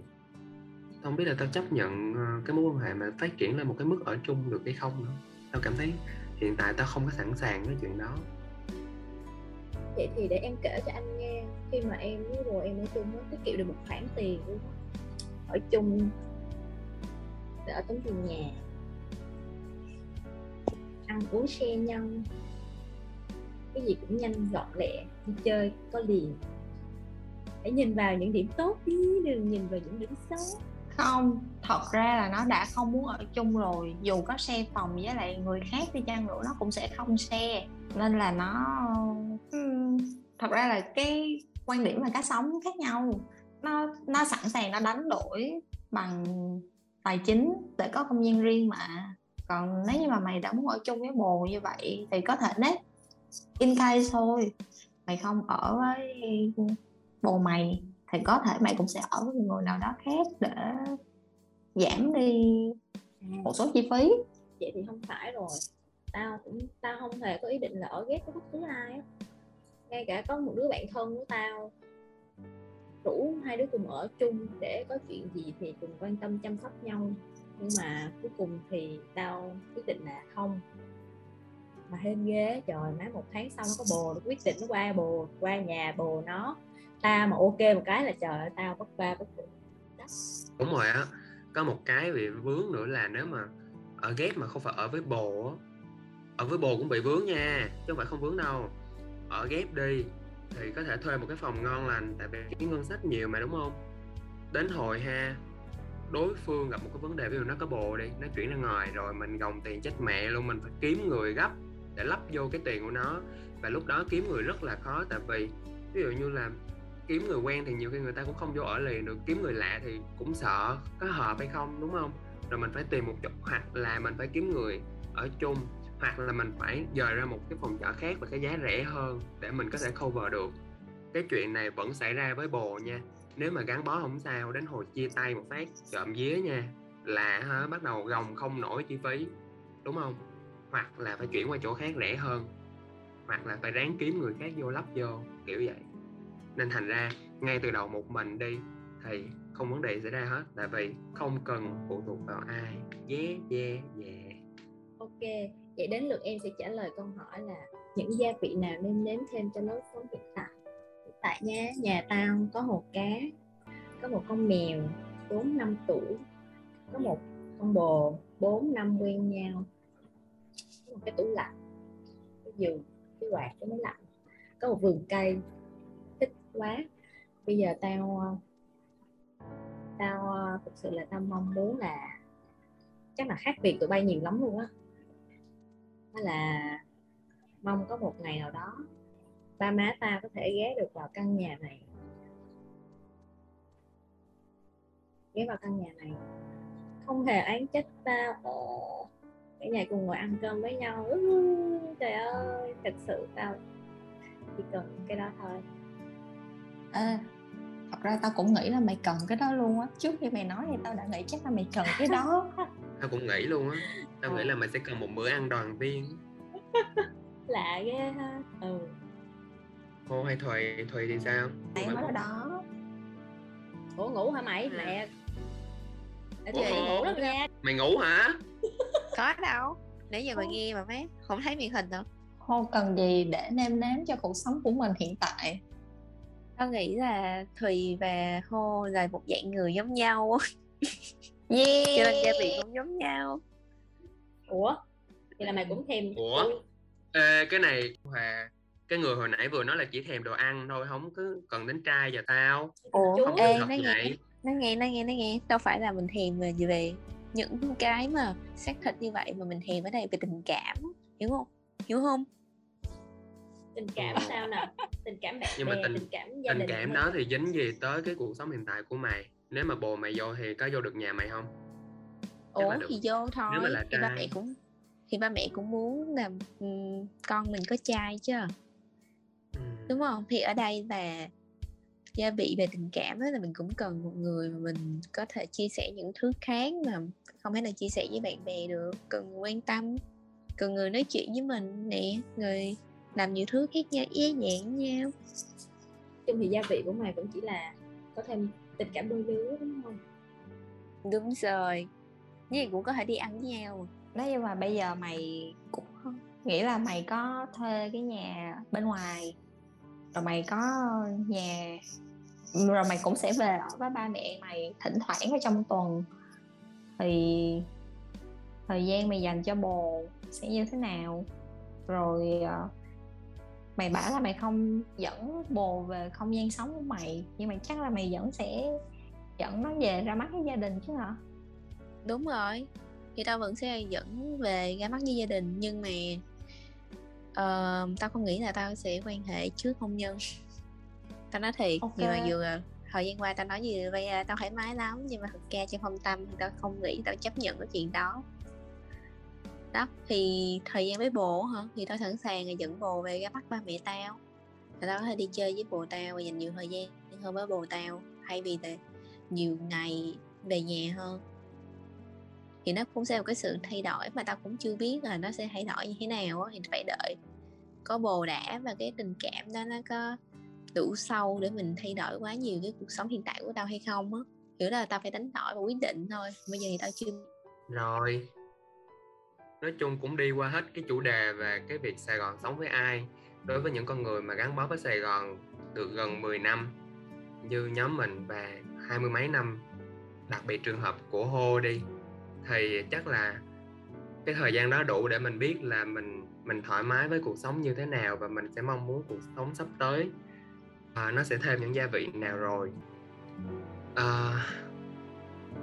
Speaker 1: tao không biết là tao chấp nhận ờ, cái mối quan hệ mà phát triển lên một cái mức ở chung được hay không nữa. Tao cảm thấy hiện tại tao không có sẵn sàng với chuyện đó
Speaker 6: vậy thì để em kể cho anh nghe, khi mà em với bồ em nói chung nó tiết kiệm được một khoản tiền ở chung để ở tấm tiền nhà. Ăn uống xe nhau cái gì cũng nhanh, gọn lẹ, đi chơi, có liền. Hãy nhìn vào những điểm tốt đi đừng nhìn vào những điểm xấu
Speaker 3: không, thật ra là nó đã không muốn ở chung rồi. Dù có xe phòng với lại người khác đi chăng nữa, nó cũng sẽ không xe. Nên là nó ừ, thật ra là cái quan điểm và cách sống khác nhau. Nó nó sẵn sàng nó đánh đổi bằng tài chính để có không gian riêng mà. Còn nếu như mà mày đã muốn ở chung với bồ như vậy thì có thể nết in case thôi. Mày không ở với bồ mày thì có thể mày cũng sẽ ở với người nào đó khác để giảm đi một số chi phí.
Speaker 6: Vậy thì không phải rồi. Tao cũng tao không hề có ý định là ở ghép với bất cứ ai á. Ngay cả có một đứa bạn thân của tao rủ hai đứa cùng ở chung để có chuyện gì thì cùng quan tâm chăm sóc nhau. Nhưng mà cuối cùng thì tao quyết định là không. Mà hên ghê trời má một tháng sau nó có bồ nó quyết định nó qua bồ qua nhà bồ nó ta mà ok một cái là trời ơi, tao bất ba bất tử
Speaker 1: đúng rồi á, có một cái bị vướng nữa là nếu mà ở ghép mà không phải ở với bồ ở với bồ cũng bị vướng nha, chứ không phải không vướng đâu. Ở ghép đi thì có thể thuê một cái phòng ngon lành, tại vì cái ngân sách nhiều mà, đúng không? Đến hồi ha, đối phương gặp một cái vấn đề, ví dụ nó có bồ đi, nó chuyển ra ngoài rồi mình gồng tiền chết mẹ luôn, mình phải kiếm người gấp để lắp vô cái tiền của nó. Và lúc đó kiếm người rất là khó, tại vì ví dụ như là kiếm người quen thì nhiều khi người ta cũng không vô ở liền được. Kiếm người lạ thì cũng sợ có hợp hay không đúng không? Rồi mình phải tìm một chỗ hoặc là mình phải kiếm người ở chung hoặc là mình phải dời ra một cái phòng trọ khác và cái giá rẻ hơn để mình có thể cover được. Cái chuyện này vẫn xảy ra với bồ nha. Nếu mà gắn bó không sao đến hồi chia tay một phát trộm vía nha là hả, bắt đầu gồng không nổi chi phí đúng không? Hoặc là phải chuyển qua chỗ khác rẻ hơn hoặc là phải ráng kiếm người khác vô lắp vô kiểu vậy nên thành ra ngay từ đầu một mình đi thì không vấn đề xảy ra hết. Tại vì không cần phụ thuộc vào ai. Yeah yeah yeah.
Speaker 6: Ok, vậy đến lượt em sẽ trả lời câu hỏi là những gia vị nào nên nếm thêm cho lối sống hiện tại. Hiện tại nha, nhà tao có hồ cá, có một con mèo 4 năm tuổi, có một con bồ 4 năm quen nhau, có một cái tủ lạnh, cái giường, cái quạt, cái máy lạnh, có một vườn cây, quá. Bây giờ tao tao ờ, thực sự là tao mong muốn là chắc là khác biệt tụi bay nhiều lắm luôn á. Đó là mong có một ngày nào đó ba má tao có thể ghé được vào căn nhà này. Ghé vào căn nhà này. Không hề án trách tao. Ở cả nhà cùng ngồi ăn cơm với nhau. Trời ơi, thật sự tao chỉ cần cái đó thôi.
Speaker 3: Ê, thật ra tao cũng nghĩ là mày cần cái đó luôn á. Trước khi mày nói thì tao đã nghĩ chắc là mày cần cái đó
Speaker 1: tao cũng nghĩ luôn á. Tao
Speaker 6: Ờ.
Speaker 1: nghĩ là mày sẽ cần một bữa ăn đoàn viên. (laughs)
Speaker 6: Lạ ghê ha. Ừ.
Speaker 1: 哦 cô hay thùy thùy thì sao?
Speaker 3: Mày nói đó.
Speaker 6: Ủa ngủ hả mày?
Speaker 1: Ừ.
Speaker 6: mẹ
Speaker 1: Ủa?
Speaker 6: thì ngủ đó nha.
Speaker 1: Mày ngủ hả?
Speaker 5: Có đâu. Nãy giờ mày nghe mà mấy. Không thấy miệng hình đâu.
Speaker 3: Không cần gì để nêm nếm cho cuộc sống của mình hiện tại
Speaker 5: tao nghĩ là thùy và hô là một dạng người giống nhau
Speaker 3: yeah
Speaker 5: cho nên gia vị cũng giống nhau.
Speaker 6: Ủa? Vậy là mày cũng thèm
Speaker 1: Ủa? Ê, cái này Hòa cái người hồi nãy vừa nói là chỉ thèm đồ ăn thôi không cứ cần đến trai và tao.
Speaker 5: Ủa?
Speaker 1: Không
Speaker 5: ê nói nghe nói nghe nói nghe nói nghe. Đâu phải là mình thèm về về những cái mà xác thịt như vậy mà mình thèm ở đây về tình cảm hiểu không? Hiểu không
Speaker 6: tình cảm sao nè tình cảm bạn
Speaker 1: Nhưng mà
Speaker 6: bè
Speaker 1: tình-
Speaker 6: tình cảm gia
Speaker 1: tình
Speaker 6: đình
Speaker 1: cảm đó thì dính gì tới cái cuộc sống hiện tại của mày? Nếu mà bồ mày vô thì có vô được nhà mày không?
Speaker 5: Ủa
Speaker 1: là
Speaker 5: thì vô thôi.
Speaker 1: Nếu mà là
Speaker 5: thì ba mẹ cũng thì ba mẹ cũng muốn là ừm, con mình có trai chứ.
Speaker 1: Ừ.
Speaker 5: đúng không? Thì ở đây là gia vị về tình cảm đó là mình cũng cần một người mà mình có thể chia sẻ những thứ khác mà không thể nào chia sẻ với bạn bè được. Cần người quan tâm cần người nói chuyện với mình nè người làm nhiều thứ khác nhau ý dạng nhau.
Speaker 6: Chung thì gia vị của mày cũng chỉ là có thêm tình cảm đôi lứa đúng không?
Speaker 5: Đúng rồi. Như vậy cũng có thể đi ăn với nhau.
Speaker 3: Nếu như mà bây giờ mày cũng nghĩ là mày có thuê cái nhà bên ngoài. Rồi mày có nhà rồi mày cũng sẽ về ở với ba mẹ mày thỉnh thoảng ở trong tuần. Thì thời gian mày dành cho bồ sẽ như thế nào? Rồi ờ, mày bảo là mày không dẫn bồ về không gian sống của mày nhưng mà chắc là mày vẫn sẽ dẫn nó về ra mắt với gia đình chứ hả?
Speaker 5: Đúng rồi thì tao vẫn sẽ dẫn về ra mắt với gia đình nhưng mà ờ, tao không nghĩ là tao sẽ quan hệ trước hôn nhân. Tao nói thiệt
Speaker 3: Ok.
Speaker 5: nhưng mà dù là thời gian qua tao nói gì bây giờ tao thoải mái lắm nhưng mà thực ra trong phong tâm thì tao không nghĩ tao chấp nhận cái chuyện đó đó. Thì thời gian với bồ hả? Thì tao sẵn sàng là dẫn bồ về ra bắt ba mẹ tao. Là tao có thể đi chơi với bồ tao và dành nhiều thời gian hơn với bồ tao, thay vì là nhiều ngày về nhà hơn. Thì nó cũng sẽ có cái sự thay đổi mà tao cũng chưa biết là nó sẽ thay đổi như thế nào thì phải đợi có bồ đã và cái tình cảm đó nó có đủ sâu để mình thay đổi quá nhiều cái cuộc sống hiện tại của tao hay không á. Kiểu là tao phải đánh đổi và quyết định thôi, bây giờ thì tao chưa
Speaker 1: rồi nói chung cũng đi qua hết cái chủ đề về cái việc Sài Gòn sống với ai. Đối với những con người mà gắn bó với Sài Gòn được gần 10 năm như nhóm mình và hai mươi mấy năm đặc biệt trường hợp của Hô đi thì chắc là cái thời gian đó đủ để mình biết là mình mình thoải mái với cuộc sống như thế nào và mình sẽ mong muốn cuộc sống sắp tới à, nó sẽ thêm những gia vị nào rồi. À,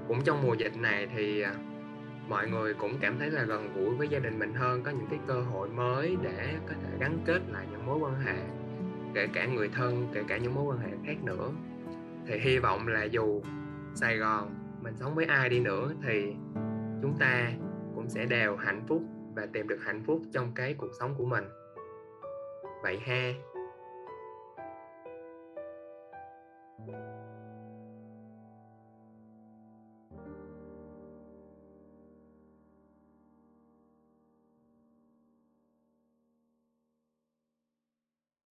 Speaker 1: cũng trong mùa dịch này thì à, mọi người cũng cảm thấy là gần gũi với gia đình mình hơn, có những cái cơ hội mới để có thể gắn kết lại những mối quan hệ, kể cả người thân, kể cả những mối quan hệ khác nữa. Thì hy vọng là dù sài gòn mình sống với ai đi nữa thì chúng ta cũng sẽ đều hạnh phúc và tìm được hạnh phúc trong cái cuộc sống của mình. Vậy ha. thank you